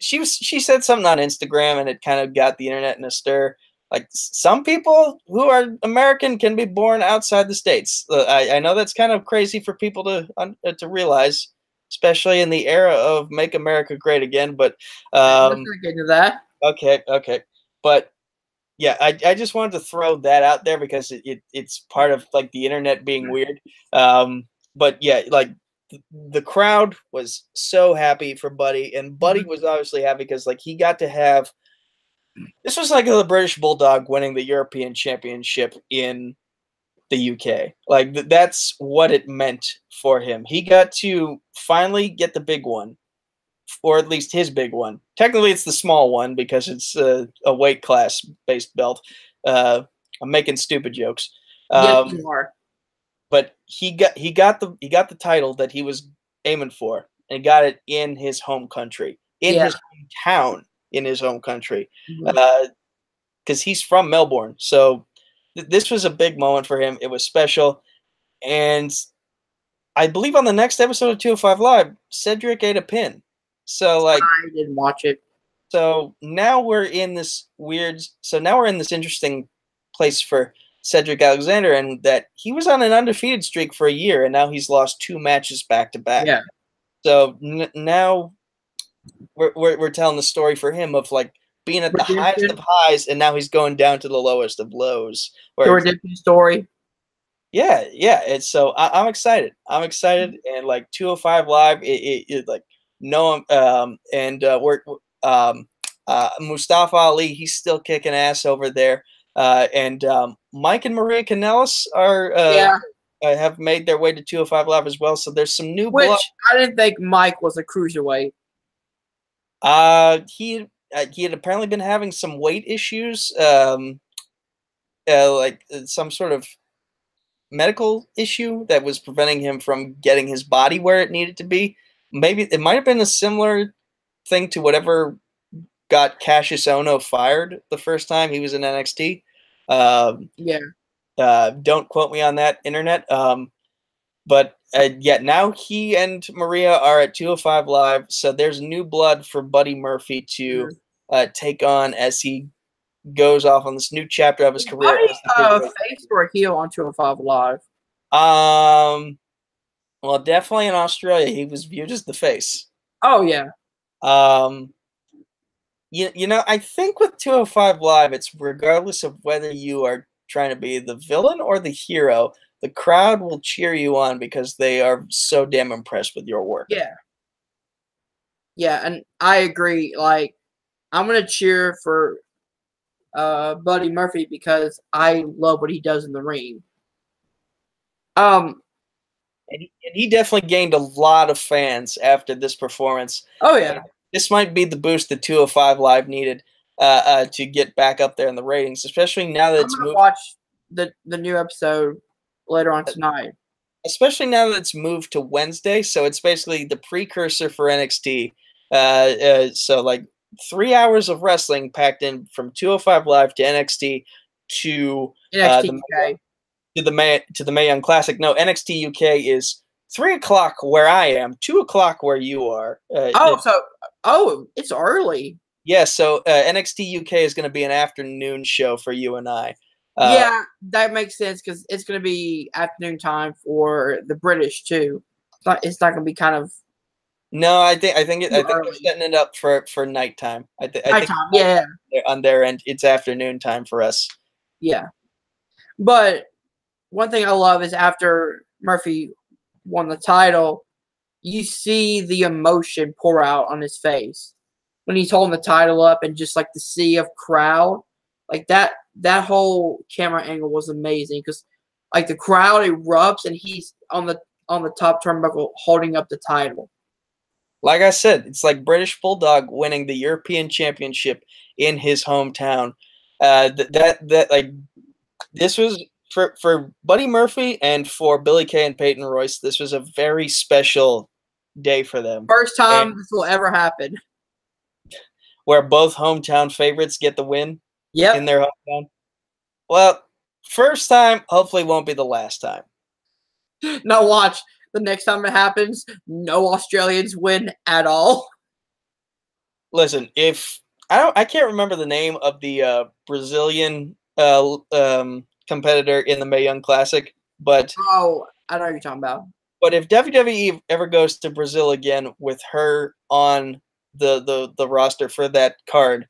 she was. She said something on Instagram, and it kind of got the internet in a stir. Like some people who are American can be born outside the states. Uh, I, I know that's kind of crazy for people to uh, to realize, especially in the era of "Make America Great Again." But um, get into that. Okay, okay. But yeah, I, I just wanted to throw that out there because it, it it's part of like the internet being weird. Um, but yeah, like th- the crowd was so happy for Buddy, and Buddy was obviously happy because like he got to have this was like the British Bulldog winning the European Championship in the UK. Like th- that's what it meant for him. He got to finally get the big one or at least his big one. Technically, it's the small one because it's uh, a weight class based belt. Uh, I'm making stupid jokes, um, yes, you are. but he got he got the he got the title that he was aiming for, and got it in his home country, in Yeah. his hometown, in his home country, because he's from Melbourne. So th- this was a big moment for him. It was special, and I believe on the next episode of 205 Live, Cedric ate a pin. So like. I didn't watch it. So now we're in this weird. So now we're in this interesting place for Cedric Alexander, and that he was on an undefeated streak for a year, and now he's lost two matches back to back. Yeah. So n- now we're, we're we're telling the story for him of like being at the highest of highs, and now he's going down to the lowest of lows. Where The redemption story. yeah, yeah. It's so I, I'm excited. I'm excited, mm-hmm. and like 205 live, it, it, it like no, um, and uh, we're um, uh, Mustafa Ali. He's still kicking ass over there, uh, and um, Mike and Maria Kanellis are uh, yeah. uh, have made their way to 205 live as well. So there's some new Which blood. I didn't think Mike was a cruiserweight. Uh, he uh, he had apparently been having some weight issues, um, uh, like some sort of medical issue that was preventing him from getting his body where it needed to be. Maybe it might have been a similar thing to whatever got Kassius Ohno fired the first time he was in NXT. Um, Yeah. uh, don't quote me on that, internet. Um, but uh, yeah, now he and Maria are at 205 Live, so there's new blood for Buddy Murphy to uh, take on as he goes off on this new chapter of his career. Buddy uh, face or a heel on 205 Live? Um, well, definitely in Australia, he was viewed as the face. Oh, yeah. Um, you, you know, I think with 205 Live, it's regardless of whether you are trying to be the villain or the hero, the crowd will cheer you on because they are so damn impressed with your work. Yeah. Yeah, and I agree. Like, I'm gonna cheer for uh Buddy Murphy because I love what he does in the ring. Um. And he, and he definitely gained a lot of fans after this performance. Oh yeah. This might be the boost that 205 Live needed uh, uh, to get back up there in the ratings, especially now that I'm it's gonna moved. watch the the new episode later on tonight. especially now that it's moved to Wednesday. So it's basically the precursor for NXT. Uh, uh, so like three hours of wrestling packed in from 205 Live to NXT to NXT the- UK. To the May to the Mae Young Classic. No, NXT UK is three o'clock where I am, two o'clock where you are. Uh, Oh, it- so oh, it's early. yeah. So uh, NXT UK is going to be an afternoon show for you and I. Uh, yeah, that makes sense because it's gonna be afternoon time for the British too. It's not, it's not gonna be kind of No, I think I think it, I think they're setting it up for for nighttime. I, th- I think nighttime. Yeah, on their end, it's afternoon time for us. yeah. But one thing I love is after Murphy won the title, you see the emotion pour out on his face when he's holding the title up and just like the sea of crowd, like that. That whole camera angle was amazing because like the crowd erupts and he's on the on the top turnbuckle holding up the title. Like I said, it's like British Bulldog winning the European Championship in his hometown. Uh, th- that that like this was for for Buddy Murphy and for Billie Kay and Peyton Royce. This was a very special day for them, First time this will ever happen. where both hometown favorites get the win Yep. in their hometown. Well, first time hopefully won't be the last time. <gasps> Now watch the next time it happens. No Australians win at all. listen, if I don't, I can't remember the name of the uh, Brazilian uh, um, competitor in the Mae Young Classic, but Oh, I know what you're talking about. but if WWE ever goes to Brazil again with her on the the the roster for that card,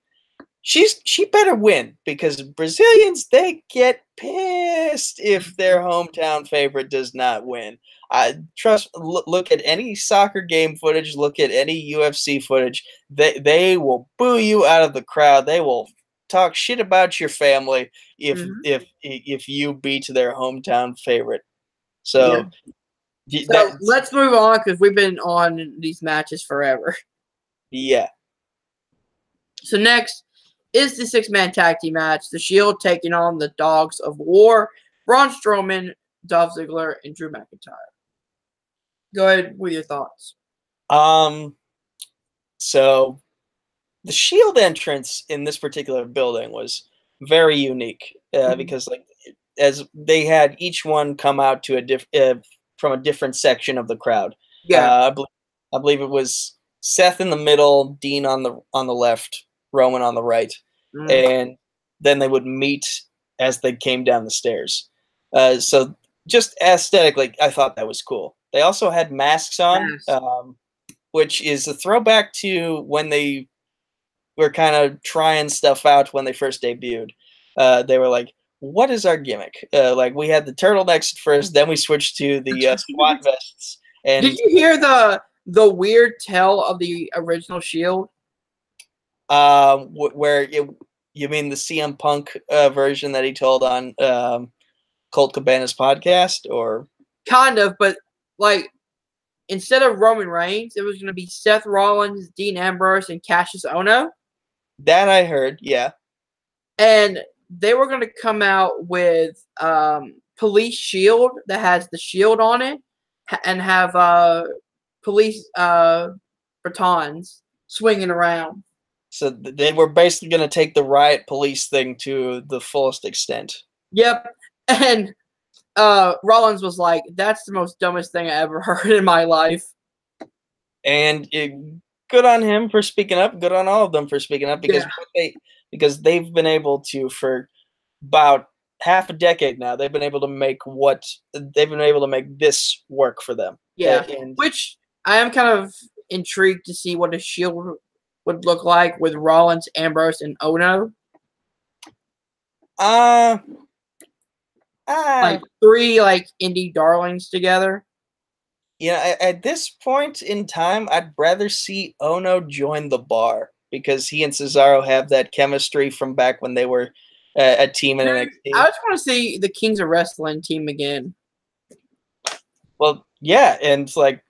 she's she better win because Brazilians they get pissed if their hometown favorite does not win. I trust. Look, look at any soccer game footage. Look at any UFC footage. They they will boo you out of the crowd. They will talk shit about your family if Mhm. if if you beat their hometown favorite. So, y- So that- let's move on because we've been on these matches forever. <laughs> yeah, So next is the six man tag team match. The Shield taking on the Dogs of War, Braun Strowman, Dolph Ziggler, and Drew McIntyre. Go ahead with your thoughts. Um, so the shield entrance in this particular building was very unique uh, Mhm. because, like, as they had each one come out to a diff uh, from a different section of the crowd. Yeah, Uh, I, bel I believe it was Seth in the middle, Dean on the on the left, Roman on the right, mm, and then they would meet as they came down the stairs. Uh, so just aesthetically, I thought that was cool. They also had masks on, Masks. um, which is a throwback to when they were kind of trying stuff out when they first debuted. Uh, they were like, "What is our gimmick?" Uh, like we had the turtlenecks at first, then we switched to the uh, <laughs> vests, and Did you hear the the weird tell of the original Shield? wh- where you you mean the CM Punk uh, version that he told on um, Colt Cabana's podcast, or Kind of, but like instead of Roman Reigns, it was going to be Seth Rollins, Dean Ambrose, and Kassius Ohno, that I heard, yeah. and they were going to come out with um, police shield that has the shield on it, and have uh, police uh, batons swinging around. So they were basically going to take the riot police thing to the fullest extent. Yep. <laughs> And uh Rollins was like, That's the most dumbest thing I ever <laughs> heard in my life. And it, good on him for speaking up. Good on all of them for speaking up because Yeah. they because they've been able to for about half a decade now. They've been able to make what they've been able to make this work for them. Yeah. and Which I am kind of intrigued to see what a shield would look like with Rollins, Ambrose, and Ohno. uh, uh Like three like indie darlings together. You know, at, at this point in time, I'd rather see Ohno join the bar because he and Cesaro have that chemistry from back when they were uh, a team in NXT. I just want to see the Kings of Wrestling team again. Well, yeah, and it's like,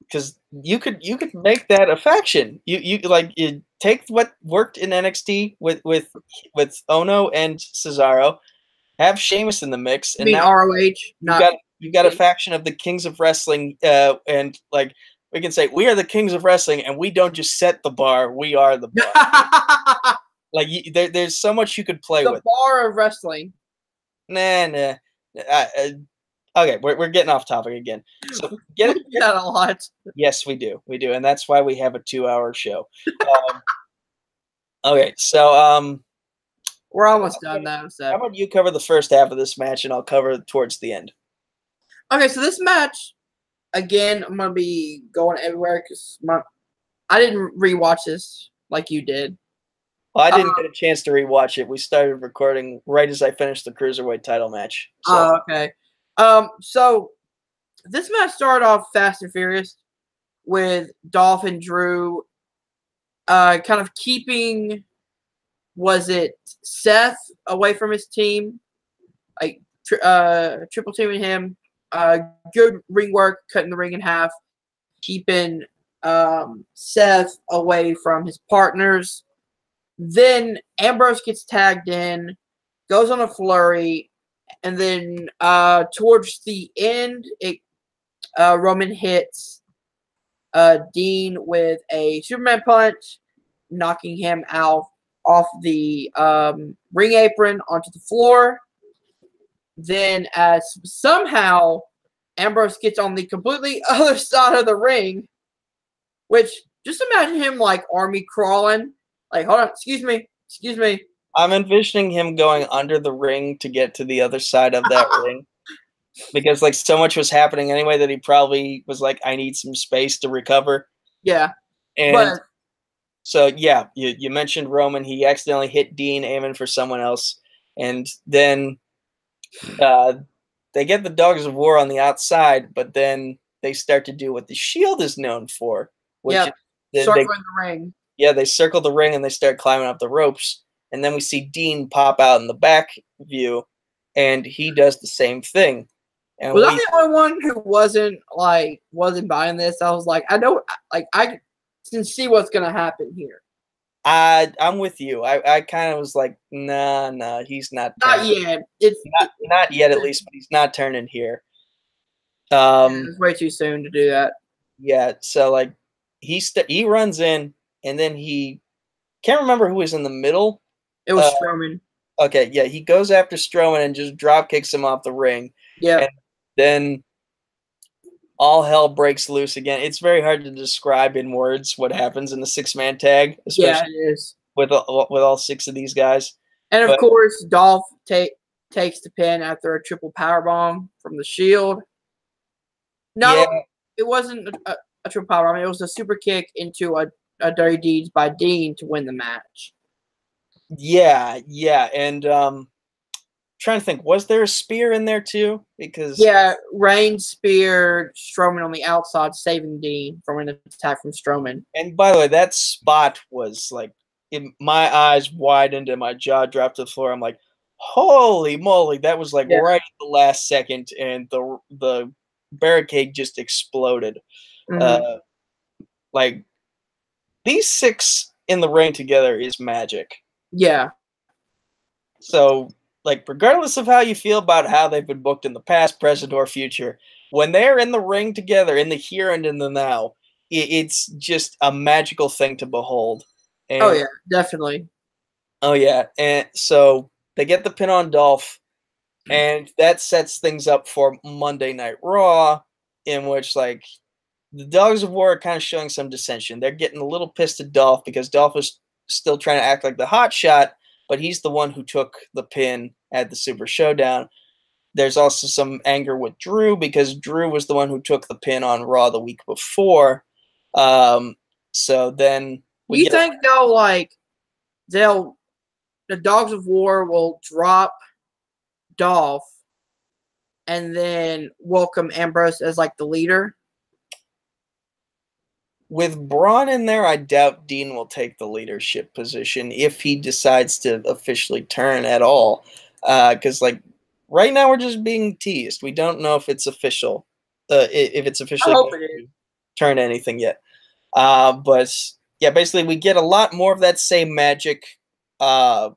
because you could you could make that a faction. You you like you take what worked in NXT with with with Ohno and Cesaro, have Sheamus in the mix, and now ROH, not got you got a faction of the Kings of Wrestling, uh, and like we can say we are the Kings of Wrestling, and we don't just set the bar; we are the bar. <laughs> like you, there, there's so much you could play the with. The bar of wrestling. Nah, nah. Uh, uh, okay, we're we're getting off topic again. So <laughs> get it. That a lot. Yes, we do. We do, and that's why we have a two-hour show. Um, <laughs> okay, so um, We're almost done now. So how about you cover the first half of this match, and I'll cover towards the end. Okay, so this match, again, I'm gonna be going everywhere because my I didn't rewatch this like you did. Well, I didn't Uh, get a chance to rewatch it. We started recording right as I finished the cruiserweight title match. So Oh, okay. Um, so this match started off fast and furious with Dolph and Drew, uh, kind of keeping was it Seth away from his team, like uh, triple teaming him. Uh, good ring work, cutting the ring in half, keeping um, Seth away from his partners. Then Ambrose gets tagged in, goes on a flurry, and then uh, towards the end, it uh, Roman hits uh, Dean with a Superman punch, knocking him out off the um, ring apron onto the floor. Then, uh, as somehow Ambrose gets on the completely <laughs> other side of the ring, which just imagine him like army crawling. Like, hold on, excuse me, excuse me. I'm envisioning him going under the ring to get to the other side of that <laughs> ring. Because like so much was happening anyway that he probably was like, I need some space to recover. Yeah, And but so yeah, you, you mentioned Roman. He accidentally hit Dean aiming for someone else. And then uh, they get the dogs of war on the outside, but then they start to do what the shield is known for. Which Yeah, is they- they- circling the ring. yeah, they circle the ring and they start climbing up the ropes. And then we see Dean pop out in the back view, and he does the same thing. And Was I the only one who wasn't like wasn't buying this? I was like, I know, like I can see what's gonna happen here. I, I'm with you. I, I kind of was like, nah, nah, he's not. Not yet. It's, Not, not yet, at least, but he's not turning here. Um, it's way too soon to do that. yeah. So like, he st- he runs in, and then he can't remember who was in the middle. It was uh, Strowman. Okay, yeah, he goes after Strowman and just drop kicks him off the ring. Yeah, then all hell breaks loose again. It's very hard to describe in words what happens in the six man tag, yeah, especially is. with all, with all six of these guys. And of but- course, Dolph take takes the pin after a triple power bomb from the Shield. No, Yeah. it wasn't a, a, a triple power bomb. It was a super kick into a, a Dirty Deeds by Dean to win the match. Yeah, yeah, and um, trying to think, was there a spear in there too? Because Yeah, Reign spear Strowman on the outside, saving Dean from an attack from Strowman. and by the way, that spot was like, in my eyes widened and my jaw dropped to the floor. I'm like, holy moly, that was like Yeah. right at the last second, and the the barricade just exploded. Mhm. Uh, like these six in the ring together is magic. yeah, So, like, regardless of how you feel about how they've been booked in the past, present, or future, when they're in the ring together, in the here and in the now, i it's just a magical thing to behold. And, oh yeah, definitely. Oh yeah, and so they get the pin on Dolph, and that sets things up for Monday Night Raw, in which like the Dogs of War are kind of showing some dissension. They're getting a little pissed at Dolph because Dolph is still trying to act like the hot shot, but he's the one who took the pin at the Super Showdown. There's also some anger with Drew because Drew was the one who took the pin on Raw the week before. Um, so then we you think they'll like they'll the Dogs of War will drop Dolph and then welcome Ambrose as like the leader? With Braun in there, I doubt Dean will take the leadership position if he decides to officially turn at all. Because like right now, we're just being teased. We don't know if it's official. Uh, if it's officially it turn anything yet. Uh, but yeah, basically, we get a lot more of that same magic uh,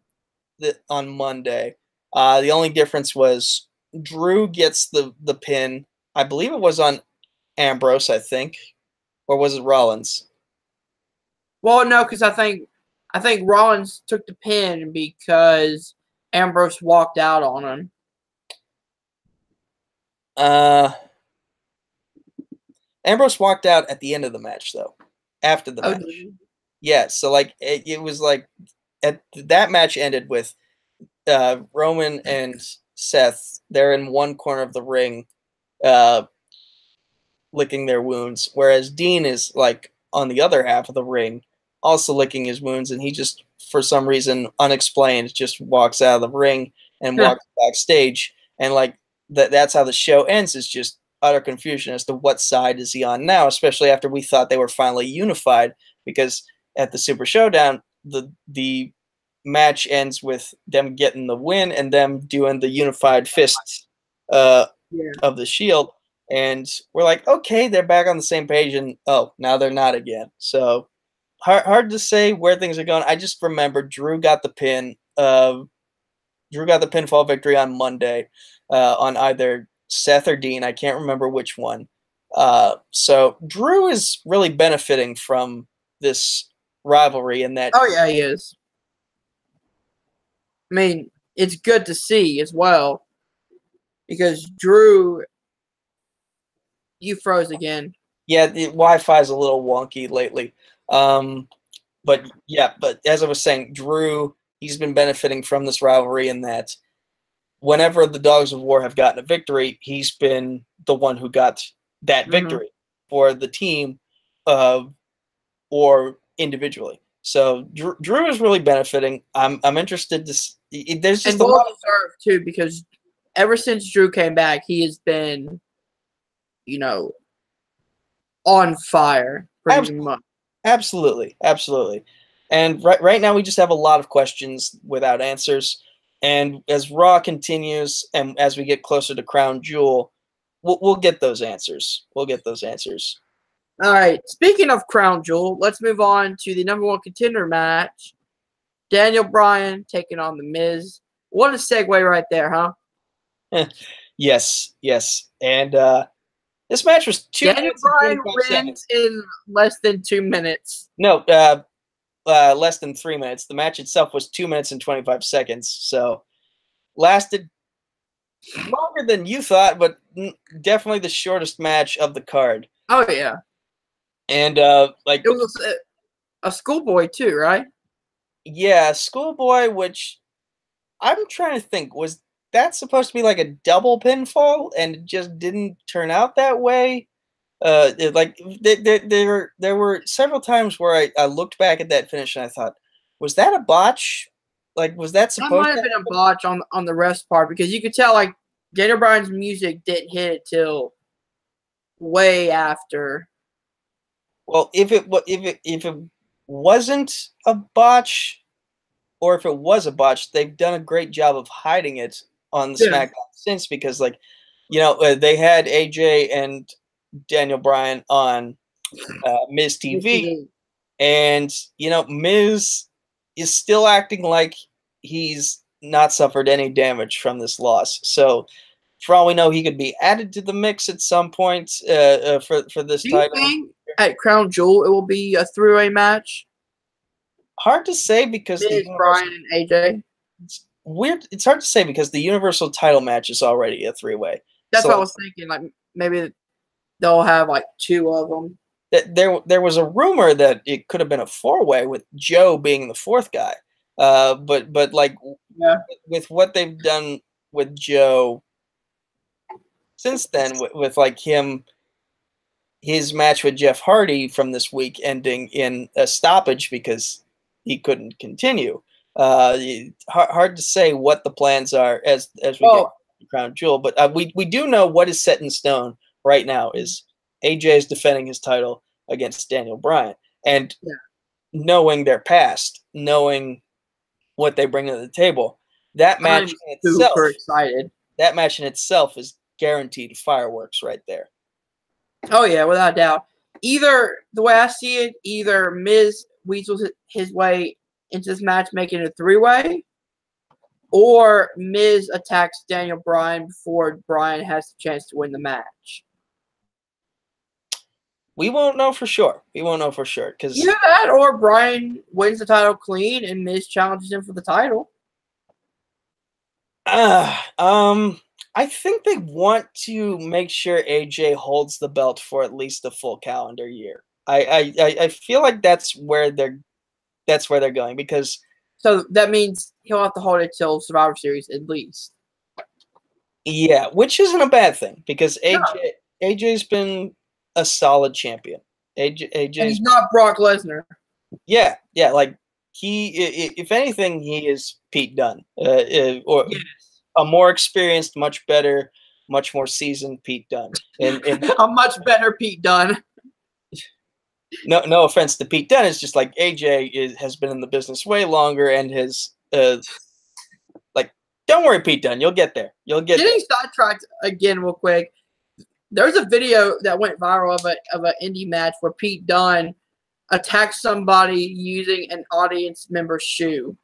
th- on Monday. Uh, the only difference was Drew gets the the pin. I believe it was on Ambrose. I think or was it Rollins? Well, no, because I think I think Rollins took the pin because Ambrose walked out on him. Uh, Ambrose walked out at the end of the match, though. After the Oh, match, yeah. So like it, it was like at that match ended with uh, Roman and Seth. They're in one corner of the ring, uh, licking their wounds, whereas Dean is like on the other half of the ring, also licking his wounds, and he just for some reason unexplained just walks out of the ring and walks backstage, and like that that's how the show ends is just utter confusion as to what side is he on now, especially after we thought they were finally unified because at the Super Showdown the the match ends with them getting the win and them doing the unified fists uh, Yeah. of the Shield, and we're like, okay, they're back on the same page, and oh, now they're not again. So hard hard to say where things are going. I just remember Drew got the pin. Uh, Drew got the pinfall victory on Monday uh, on either Seth or Dean. I can't remember which one. Uh, so Drew is really benefiting from this rivalry in that Oh yeah, he is. I mean, it's good to see as well because Drew, you froze again. yeah, the Wi-Fi is a little wonky lately. Um, but yeah, but as I was saying, Drew, he's been benefiting from this rivalry in that whenever the Dogs of War have gotten a victory, he's been the one who got that Mhm. victory for the team, uh, or individually. So Drew, Drew is really benefiting. I'm I'm interested to. s- i- i- There's just and a well lot. too because ever since Drew came back, he has been, you know, on fire pretty Absolutely. much. Absolutely, absolutely. And right right now we just have a lot of questions without answers. And as Raw continues, and as we get closer to Crown Jewel, we'll, we'll get those answers. We'll get those answers. All right. Speaking of Crown Jewel, let's move on to the number one contender match. Daniel Bryan taking on the Miz. What a segue right there, huh? <laughs> Yes, yes. And uh, this match was two Daniel Bryan wins seconds. in less than two minutes. No, uh, uh, less than three minutes. The match itself was two minutes and 25 seconds. So lasted longer than you thought, but n- definitely the shortest match of the card. Oh yeah, And uh, like it was a, a schoolboy too, right? Yeah, Schoolboy, which I'm trying to think was that's supposed to be like a double pinfall, and it just didn't turn out that way. Uh, it, like there, there, there, were several times where I, I looked back at that finish and I thought, was that a botch? Like, was that That supposed? might have been a botch on on the rest part because you could tell like Daniel Bryan's music didn't hit it till way after. Well, if it if it if it wasn't a botch, or if it was a botch, they've done a great job of hiding it on the Yeah. SmackDown since because, like, you know, uh, they had AJ and Daniel Bryan on uh, Miz TV, and you know, Miz is still acting like he's not suffered any damage from this loss. So, for all we know, he could be added to the mix at some point uh, uh, for for this Do you title. think at Crown Jewel it will be a three way match? Hard to say because Miz, Bryan, and AJ. Weird. It's hard to say because the Universal title match is already a three way. That's So- what I was thinking. Like maybe they'll have like two of them. That There, there was a rumor that it could have been a four way with Joe being the fourth guy. Uh, but but like Yeah. with what they've done with Joe since then, with, with like him, his match with Jeff Hardy from this week ending in a stoppage because he couldn't continue. Uh, hard, hard to say what the plans are as as we get Well, to Crown Jewel, but uh, we we do know what is set in stone right now is AJ is defending his title against Daniel Bryan, and Yeah. knowing their past, knowing what they bring to the table, that match I'm in itself, super excited. that match in itself is guaranteed fireworks right there. Oh yeah, without a doubt. Either the way I see it, either Miz weasels his way into this match, making it a three way, or Miz attacks Daniel Bryan before Bryan has the chance to win the match. We won't know for sure. We won't know for sure because Either that, or Bryan wins the title clean and Miz challenges him for the title. Uh, um, I think they want to make sure AJ holds the belt for at least a full calendar year. I, I, I I feel like that's where they're that's where they're going because So that means he'll have to hold it till Survivor Series at least. yeah, which isn't a bad thing because AJ No. AJ's been a solid champion. AJ And he's not Brock Lesnar. yeah yeah like he if anything he is Pete Dunne uh, uh, or Yes. a more experienced, much better, much more seasoned Pete Dunne. And, and <laughs> A much better Pete Dunne. No no offense to Pete Dunne, it's just like AJ is, has been in the business way longer and has uh like don't worry Pete Dunne, you'll get there. You'll get there. Getting sidetracked again, real quick. There's a video that went viral of a of an indie match where Pete Dunne attacked somebody using an audience member's shoe,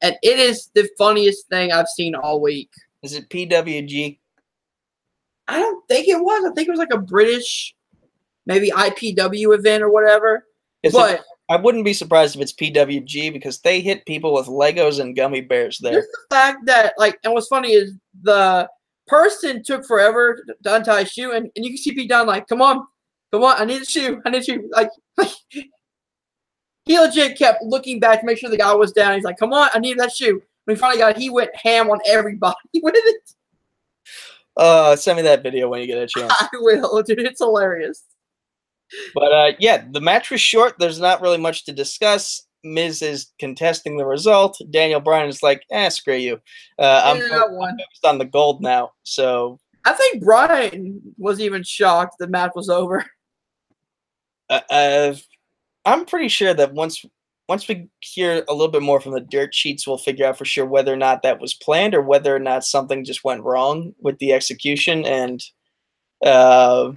and it is the funniest thing I've seen all week. Is it PWG? I don't think it was. I think it was like a British, maybe IPW event or whatever. Is it- but I wouldn't be surprised if it's PWG because they hit people with Legos and gummy bears there. Just the fact that, like, and what's funny is the person took forever to untie his shoe, and, and you can see Pete Dunne like, "Come on, come on, I need a shoe, I need a shoe." Like, <laughs> he legit kept looking back to make sure the guy was down. He's like, "Come on, I need that shoe." When he finally got it, he went ham on everybody <laughs> with it. Uh, send me that video when you get a chance. <laughs> I will, dude. It's hilarious. But uh, yeah, the match was short. There's not really much to discuss. Miz is contesting the result. Daniel Bryan is like, eh, screw you. Uh, I'm Yeah, fo- that one. focused on the gold now. So I think Bryan was even shocked the match was over. <laughs> uh, uh, I'm pretty sure that once once we hear a little bit more from the dirt sheets, we'll figure out for sure whether or not that was planned or whether or not something just went wrong with the execution and. Uh,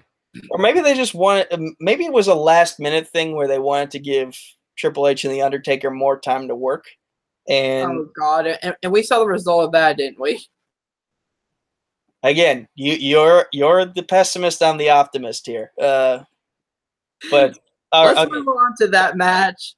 or maybe they just wanted. um, Maybe it was a last minute thing where they wanted to give Triple H and the Undertaker more time to work, and oh God! And, and we saw the result of that, didn't we? again, you you're you're the pessimist. I'm the optimist here. Uh, but <laughs> Let's okay, move on to that match.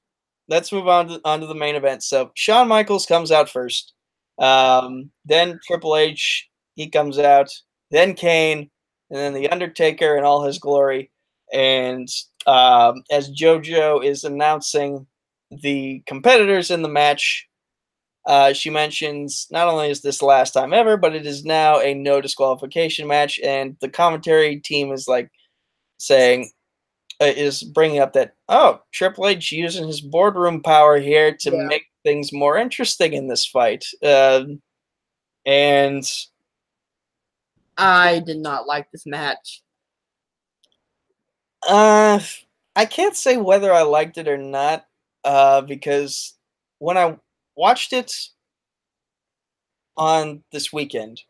let's move on to, on to the main event. So Shawn Michaels comes out first. Um, then Triple H he comes out. Then Kane, and then the Undertaker in all his glory. And um, as JoJo is announcing the competitors in the match, Uh, she mentions not only is this the last time ever, but it is now a no disqualification match, and the commentary team is like saying uh, is bringing up that oh Triple H using his boardroom power here to Yeah. make things more interesting in this fight, Um and I did not like this match. Uh, I can't say whether I liked it or not, uh, because when I watched it on this weekend,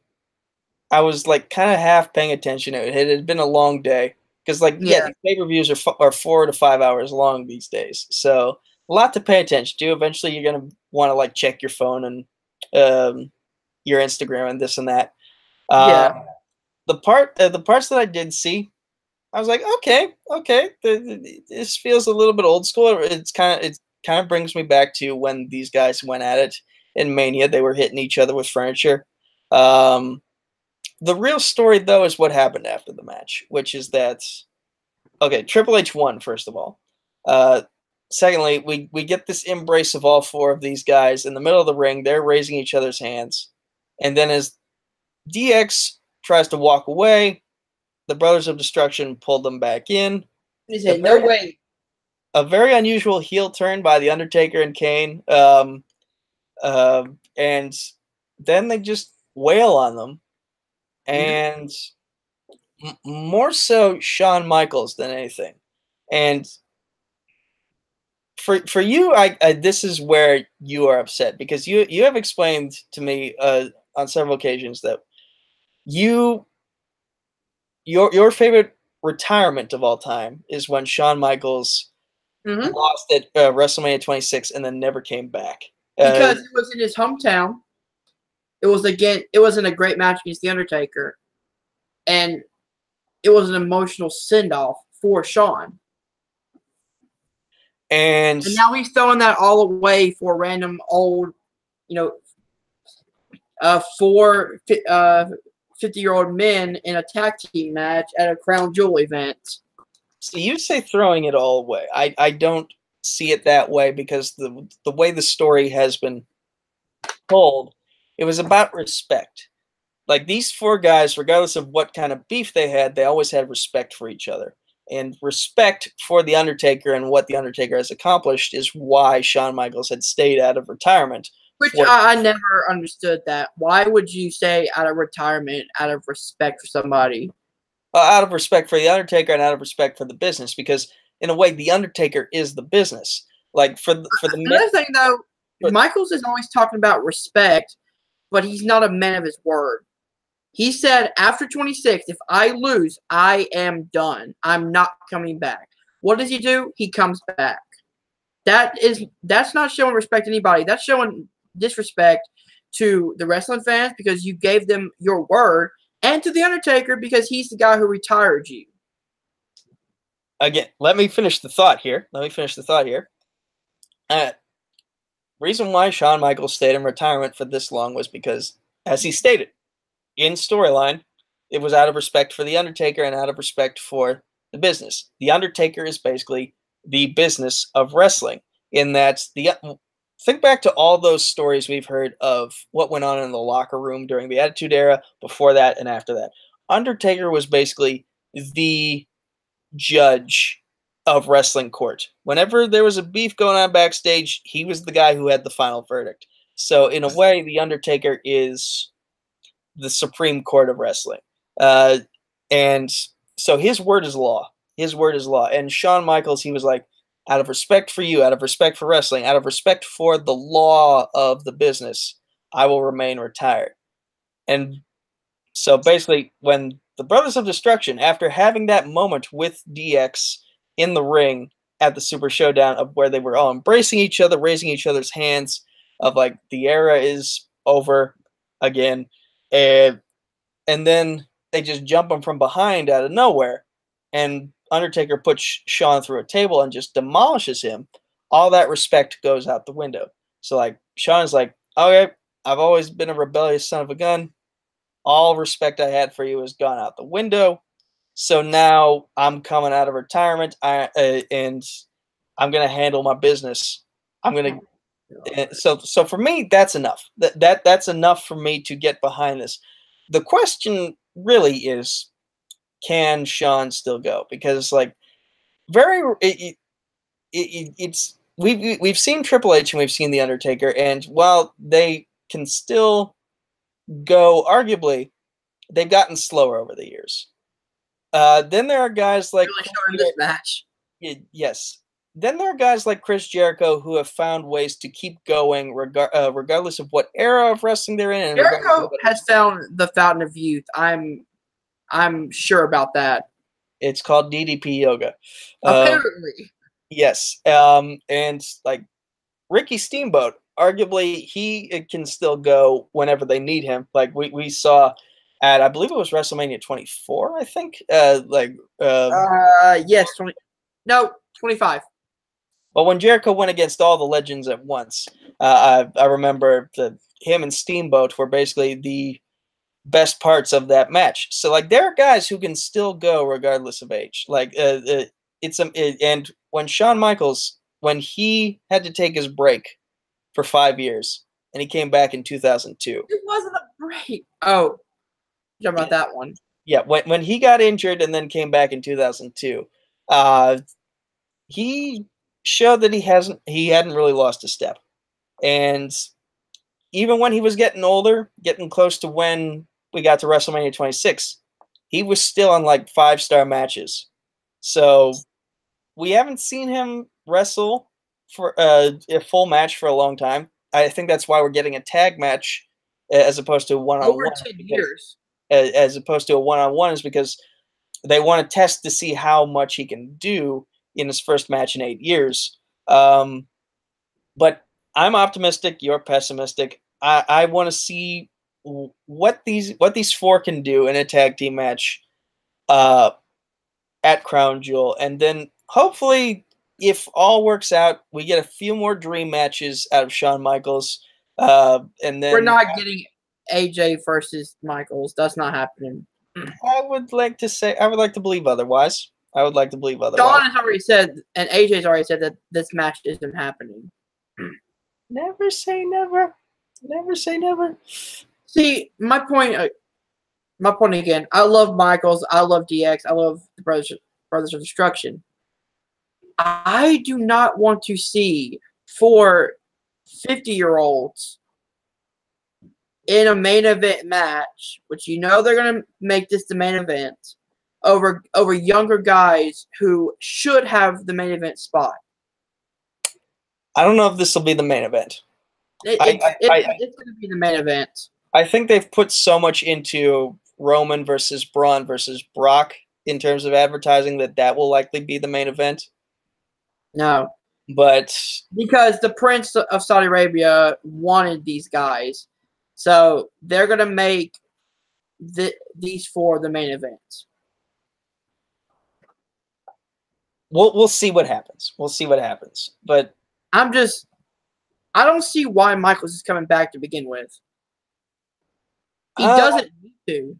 I was like kind of half paying attention. It had, been a long day because, like, yeah, Yeah. pay per views are f- are four to five hours long these days, so a lot to pay attention to. Eventually, you're gonna want to like check your phone and um, your Instagram and this and that. Uh, Yeah. The part, uh, the parts that I did see, I was like, okay, okay, th- th- this feels a little bit old school. It's kind of it kind of brings me back to when these guys went at it in Mania. They were hitting each other with furniture. Um, the real story, though, is what happened after the match, which is that okay, Triple H won first of all. Uh, secondly, we we get this embrace of all four of these guys in the middle of the ring. They're raising each other's hands, and then as DX tries to walk away, the Brothers of Destruction pulled them back in. He said, "No way." A very unusual heel turn by the Undertaker and Kane, um, um, and then they just wail on them, and m- more so Shawn Michaels than anything. And for for you, I, I this is where you are upset because you you have explained to me uh, on several occasions that you your your favorite retirement of all time is when Shawn Michaels Mhm. lost at uh, WrestleMania 26 and then never came back. Uh, Because it was in his hometown. It was again. It wasn't a great match against the Undertaker, and it was an emotional send off for Shawn. and And now he's throwing that all away for random old, you know, uh, four uh, 50 year old men in a tag team match at a Crown Jewel event. So you say throwing it all away. I, I don't see it that way because the the way the story has been told, it was about respect. Like these four guys, regardless of what kind of beef they had, they always had respect for each other. And respect for the Undertaker and what the Undertaker has accomplished is why Shawn Michaels had stayed out of retirement. Which I, I never understood that. Why would you say out of retirement, out of respect for somebody? Uh, out of respect for the Undertaker and out of respect for the business, because in a way, the Undertaker is the business. Like for the, for the Another thing, though, But- Michaels is always talking about respect, but he's not a man of his word. He said after 26, if I lose, I am done. I'm not coming back. What does he do? He comes back. That is that's not showing respect to anybody. That's showing disrespect to the wrestling fans because you gave them your word, and to the Undertaker because he's the guy who retired you. again, let me finish the thought here. Let me finish the thought here. Uh, reason why Shawn Michaels stayed in retirement for this long was because, as he stated in storyline, it was out of respect for the Undertaker and out of respect for the business. The Undertaker is basically the business of wrestling. In that, the think back to all those stories we've heard of what went on in the locker room during the Attitude Era, before that, and after that. Undertaker was basically the judge of wrestling court. Whenever there was a beef going on backstage, he was the guy who had the final verdict. So in a way, the Undertaker is the supreme court of wrestling, uh, and so his word is law. His word is law. And Shawn Michaels, he was like, out of respect for you, out of respect for wrestling, out of respect for the law of the business, I will remain retired. And so basically, when the Brothers of Destruction, after having that moment with DX in the ring at the Super Showdown, of where they were all embracing each other, raising each other's hands, of like the era is over again, and and then they just jump him from behind out of nowhere, and Undertaker puts Shawn through a table and just demolishes him. All that respect goes out the window. So like Shawn's like, okay, I've always been a rebellious son of a gun all respect I had for you has gone out the window. So now I'm coming out of retirement, I, uh, and I'm gonna handle my business. I'm gonna so so for me that's enough that, that that's enough for me to get behind this the question really is can Shawn still go because like very it, it, it, it's we've we've seen Triple H and we've seen the Undertaker and while they can still go arguably they've gotten slower over the years uh, then there are guys like really match yes then there are guys like Chris Jericho who have found ways to keep going reg- uh, regardless of what era of wrestling they're in. Jericho has found the fountain of youth. I'm I'm sure about that. It's called DDP yoga. Apparently. Um, yes. Um, and like Ricky Steamboat, arguably he can still go whenever they need him. Like we, we saw at I believe it was WrestleMania 24, I think. Uh like uh, uh yes, 20 no, 25. But when Jericho went against all the legends at once, uh, I, I remember the him and Steamboat were basically the best parts of that match. So like there are guys who can still go regardless of age. Like uh, uh, it's a it, and when Shawn Michaels when he had to take his break for five years and he came back in 2002. It wasn't a break. Oh, you about that one? Yeah, when when he got injured and then came back in 2002, uh, he showed that he hasn't he hadn't really lost a step. And even when he was getting older, getting close to when we got to WrestleMania 26, he was still on like five star matches. So we haven't seen him wrestle for uh, a full match for a long time. I think that's why we're getting a tag match as opposed to one on one. Years. As opposed to a one on one is because they want to test to see how much he can do in his first match in eight years. Um, but I'm optimistic. You're pessimistic. I, I want to see what these what these four can do in a tag team match uh, at Crown Jewel, and then hopefully, if all works out, we get a few more dream matches out of Shawn Michaels. Uh, and then we're not getting AJ versus Michaels. That's not happening. I would like to say I would like to believe otherwise. I would like to believe otherwise. Shawn has already said, and AJ's already said that this match isn't happening. Never say never. Never say never. See, my point. Uh, my point again. I love Michaels. I love DX. I love the Brothers Brothers of Destruction. I do not want to see four 50 year olds in a main event match, which you know they're going to make this the main event over over younger guys who should have the main event spot. I don't know if this will be the main event. It, I, I, it, I, it's going to be the main event. I think they've put so much into Roman versus Braun versus Brock in terms of advertising that that will likely be the main event. No, but because the Prince of Saudi Arabia wanted these guys, so they're going to make the, these four the main events. we'll we'll see what happens. We'll see what happens. But I'm just I don't see why Michaels is coming back to begin with. He uh, doesn't need to.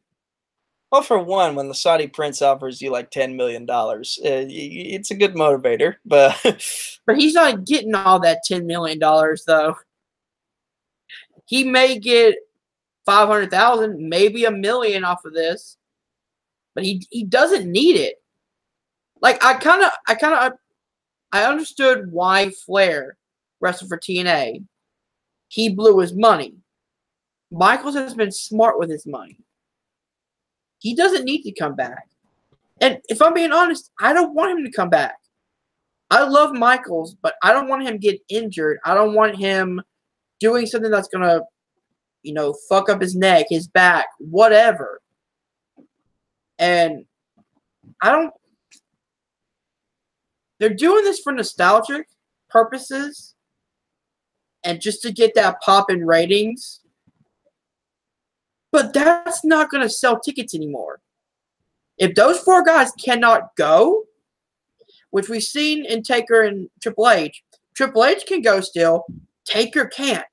Well, for one, when the Saudi prince offers you like ten million dollars, uh, it's a good motivator. But <laughs> but he's not getting all that ten million dollars though. He may get five hundred thousand, maybe a million off of this, but he he doesn't need it. Like I kind of, I kind of, I understood why Flair wrestled for TNA. He blew his money. Michaels has been smart with his money. He doesn't need to come back. And if I'm being honest, I don't want him to come back. I love Michaels, but I don't want him get injured. I don't want him doing something that's gonna, you know, fuck up his neck, his back, whatever. And I don't they're doing this for nostalgic purposes and just to get that pop in ratings. But that's not going to sell tickets anymore. If those four guys cannot go, which we've seen in Taker and Triple H, Triple H can go still, Taker can't.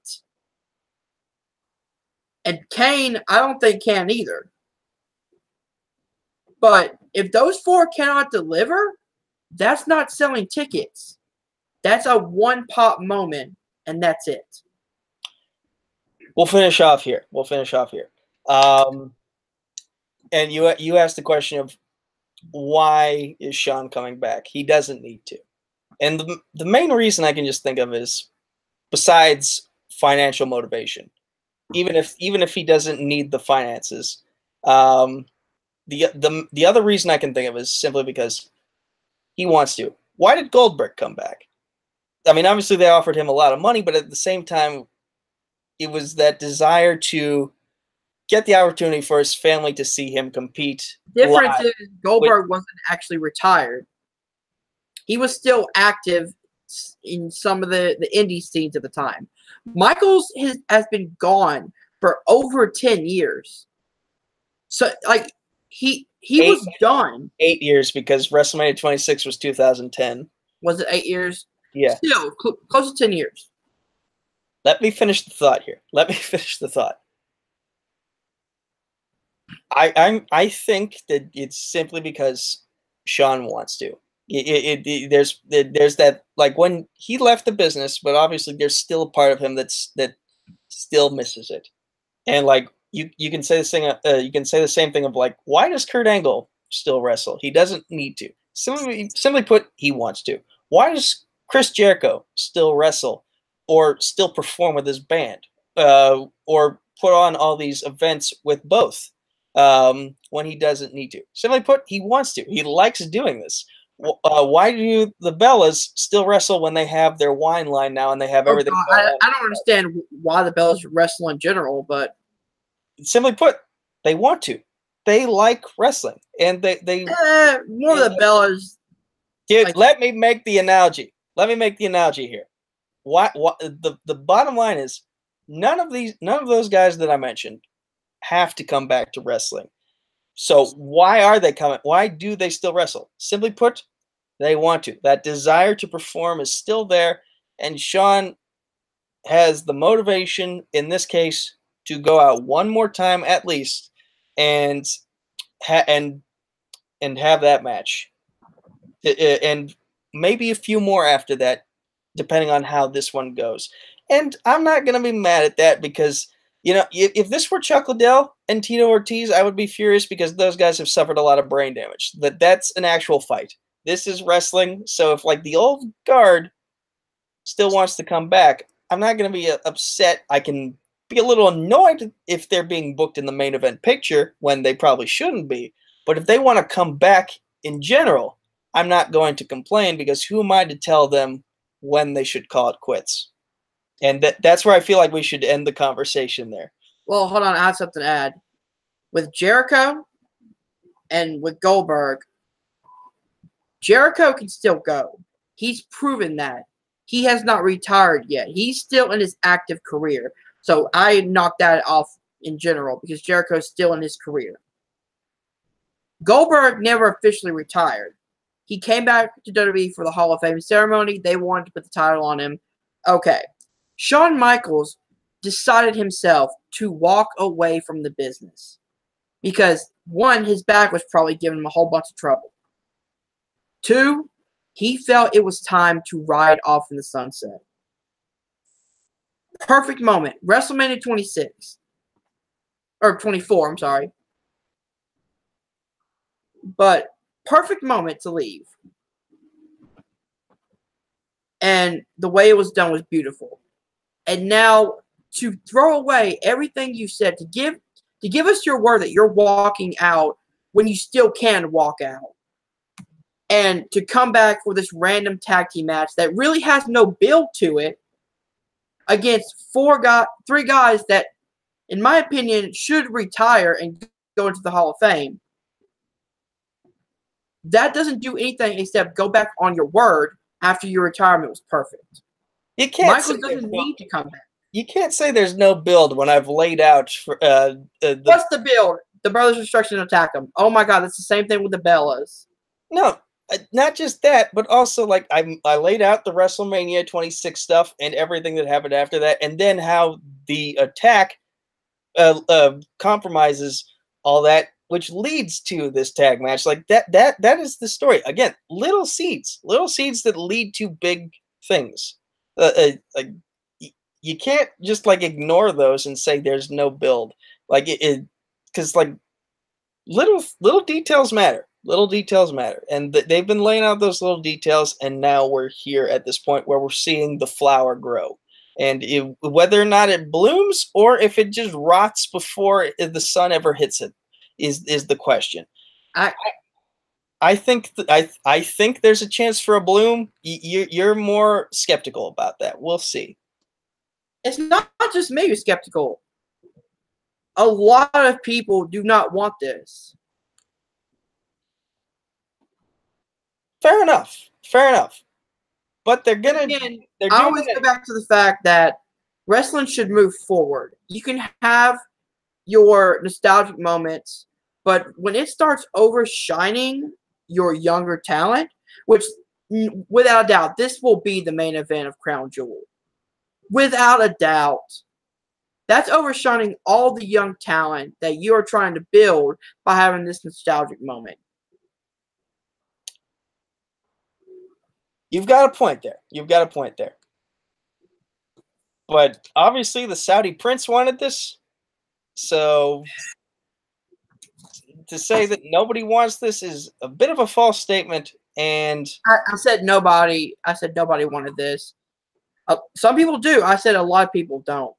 And Kane, I don't think can either. But if those four cannot deliver, that's not selling tickets. That's a one pop moment and that's it. We'll finish off here. We'll finish off here. Um, and you you asked the question of why is Shawn coming back? He doesn't need to. And the, the main reason I can just think of is besides financial motivation. Even if even if he doesn't need the finances, um, the the the other reason I can think of is simply because he wants to. Why did Goldberg come back? I mean, obviously they offered him a lot of money, but at the same time, it was that desire to get the opportunity for his family to see him compete. Difference is Goldberg wasn't actually retired. He was still active in some of the, the indie scenes at the time. Michaels has, has been gone for over 10 years. So like he he eight, was done. Eight years because WrestleMania 26 was 2010. Was it eight years? Yeah. Still cl- close to 10 years. Let me finish the thought here. <laughs> Let me finish the thought. I I'm, I think that it's simply because Shawn wants to. It, it, it, there's there's that like when he left the business, but obviously there's still a part of him that's that still misses it, and like you you can say this thing uh, you can say the same thing of like why does Kurt Angle still wrestle? He doesn't need to. Simply simply put, he wants to. Why does Chris Jericho still wrestle or still perform with his band uh, or put on all these events with both? um, when he doesn't need to. Simply put, he wants to. He likes doing this. Uh, why do the Bellas still wrestle when they have their wine line now and they have oh, everything? Oh, I, I, don't understand why the Bellas wrestle in general, but simply put, they want to. They like wrestling, and they they uh, more the Bellas. Dude, like, let me make the analogy. Let me make the analogy here. Why? What the the bottom line is, none of these, none of those guys that I mentioned have to come back to wrestling. So why are they coming? Why do they still wrestle? Simply put, they want to. That desire to perform is still there, and Shawn has the motivation in this case to go out one more time at least and ha- and and have that match, and maybe a few more after that, depending on how this one goes. And I'm not gonna be mad at that because you know, if, if this were Chuck Liddell and Tito Ortiz, I would be furious because those guys have suffered a lot of brain damage. That that's an actual fight. This is wrestling, so if like the old guard still wants to come back, I'm not going to be uh, upset. I can be a little annoyed if they're being booked in the main event picture when they probably shouldn't be. But if they want to come back in general, I'm not going to complain because who am I to tell them when they should call it quits? And that that's where I feel like we should end the conversation there. Well, hold on, I have something to add. With Jericho and with Goldberg, Jericho can still go. He's proven that. He has not retired yet. He's still in his active career. So I knocked that off in general because Jericho's still in his career. Goldberg never officially retired. He came back to WWE for the Hall of Fame ceremony. They wanted to put the title on him. Okay. Shawn Michaels decided himself to walk away from the business because one, his back was probably giving him a whole bunch of trouble. Two, he felt it was time to ride off in the sunset. Perfect moment. WrestleMania 26 or 24, I'm sorry. But perfect moment to leave. And the way it was done was beautiful and now to throw away everything you said to give to give us your word that you're walking out when you still can walk out and to come back for this random tag team match that really has no build to it against four guys three guys that in my opinion should retire and go into the hall of fame that doesn't do anything except go back on your word after your retirement was perfect you can't. Michael doesn't need to come back. You can't say there's no build when I've laid out. For, uh, uh, the, What's the build? The Brothers Destruction attack them. Oh my God, it's the same thing with the Bellas. No, not just that, but also like I I laid out the WrestleMania 26 stuff and everything that happened after that, and then how the attack uh, uh, compromises all that, which leads to this tag match. Like that that that is the story. Again, little seeds, little seeds that lead to big things uh, uh, like you can't just like ignore those and say there's no build. Like it, because like little little details matter. Little details matter, and th- they've been laying out those little details, and now we're here at this point where we're seeing the flower grow. And it, whether or not it blooms or if it just rots before the sun ever hits it is is the question. I, I think th- I I think there's a chance for a bloom. Y- you're you're more skeptical about that. We'll see. it's not just me who's skeptical. A lot of people do not want this. Fair enough. Fair enough. But they're gonna Again, they're I always go back to the fact that wrestling should move forward. You can have your nostalgic moments, but when it starts overshining your younger talent, which without a doubt, this will be the main event of Crown Jewel. Without a doubt. That's overshining all the young talent that you are trying to build by having this nostalgic moment. You've got a point there. You've got a point there. But obviously, the Saudi prince wanted this. So to say that nobody wants this is a bit of a false statement. And I, I said nobody. I said nobody wanted this. Uh, some people do. I said a lot of people don't.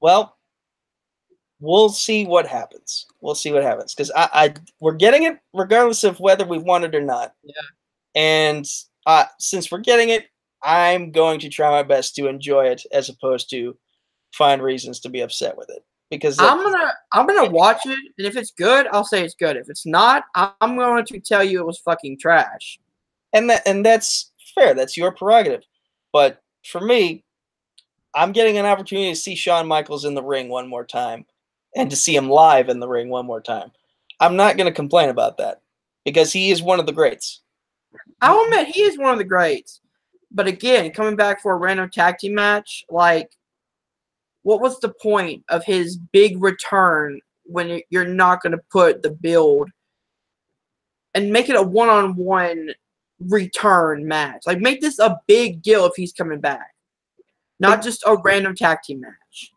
well, we'll see what happens. We'll see what happens because I, I we're getting it regardless of whether we want it or not. Yeah. And uh, since we're getting it, I'm going to try my best to enjoy it as opposed to find reasons to be upset with it because I'm gonna I'm gonna watch it, and if it's good, I'll say it's good. If it's not, I'm going to tell you it was fucking trash. and that and that's fair. That's your prerogative. But for me, I'm getting an opportunity to see Shawn Michaels in the ring one more time and to see him live in the ring one more time. I'm not going to complain about that because he is one of the greats. I'll admit he is one of the greats, but again, coming back for a random tag team match, like, what was the point of his big return when you- you're not going to put the build and make it a one-on-one return match? Like, make this a big deal if he's coming back, not just a random tag team match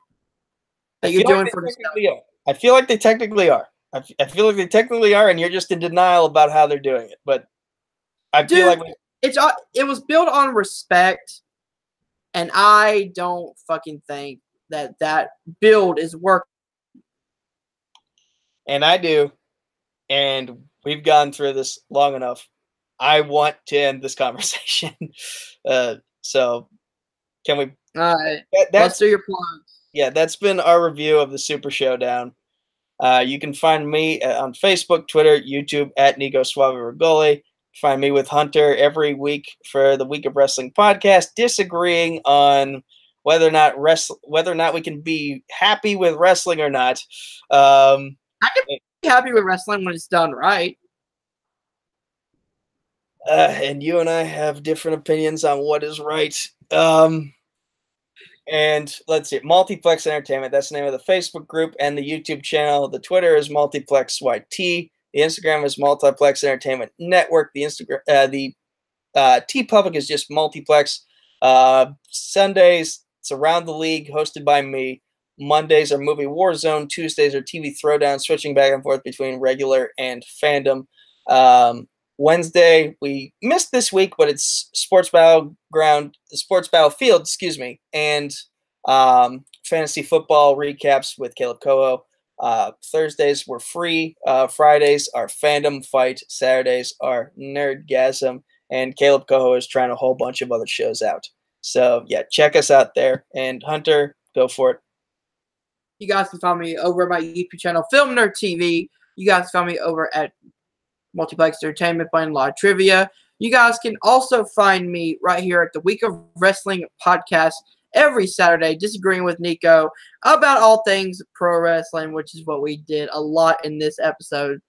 that I you're feel like doing they for the technically are. I feel like they technically are. I, f- I feel like they technically are, and you're just in denial about how they're doing it. But I feel like we- it's it was built on respect, and I don't fucking think that that build is working. and I do, and we've gone through this long enough. I want to end this <laughs> conversation. uh, so, can we? All right, That, let's that's do your plugs. yeah. That's been our review of the Super Showdown. Uh, you can find me uh, on Facebook, Twitter, YouTube at Nico Suave Regoli. Find me with Hunter every week for the Week of Wrestling podcast, disagreeing on whether or not wrestl- whether or not we can be happy with wrestling or not. Um, I can Be happy with wrestling when it's done right. uh, and you and I have different opinions on what is right. Um, and let's see, Multiplex Entertainment. That's the name of the Facebook group and the YouTube channel. The Twitter is Multiplex YT. The Instagram is Multiplex Entertainment Network. The Instagram, uh, the uh, Tee Public is just Multiplex. Uh, Sundays, it's around the league, hosted by me. Mondays are Movie Warzone. Tuesdays are TV Throwdown, switching back and forth between regular and fandom. Um, Wednesday, we missed this week, but it's Sports Battleground, Sports Battlefield, excuse me, and um, fantasy football recaps with Caleb Coho. Uh, Thursdays were free. Uh, Fridays are fandom fight. Saturdays are nerdgasm. And Caleb Coho is trying a whole bunch of other shows out. So yeah, check us out there. And Hunter, go for it. You guys can find me over at my YouTube channel, Film Nerd TV. You guys can find me over at Multiplex Entertainment playing a lot of trivia. You guys can also find me right here at the Week of Wrestling podcast every Saturday, disagreeing with Nico about all things pro wrestling, which is what we did a lot in this episode.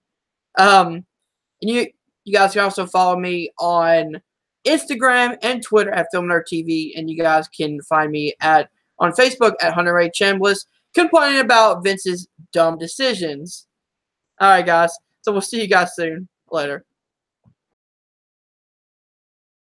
Um, and you you guys can also follow me on Instagram and Twitter at Film Nerd TV, and you guys can find me at on Facebook at Hunter Ray Chambliss, complaining about Vince's dumb decisions. All right, guys. So we'll see you guys soon. Later.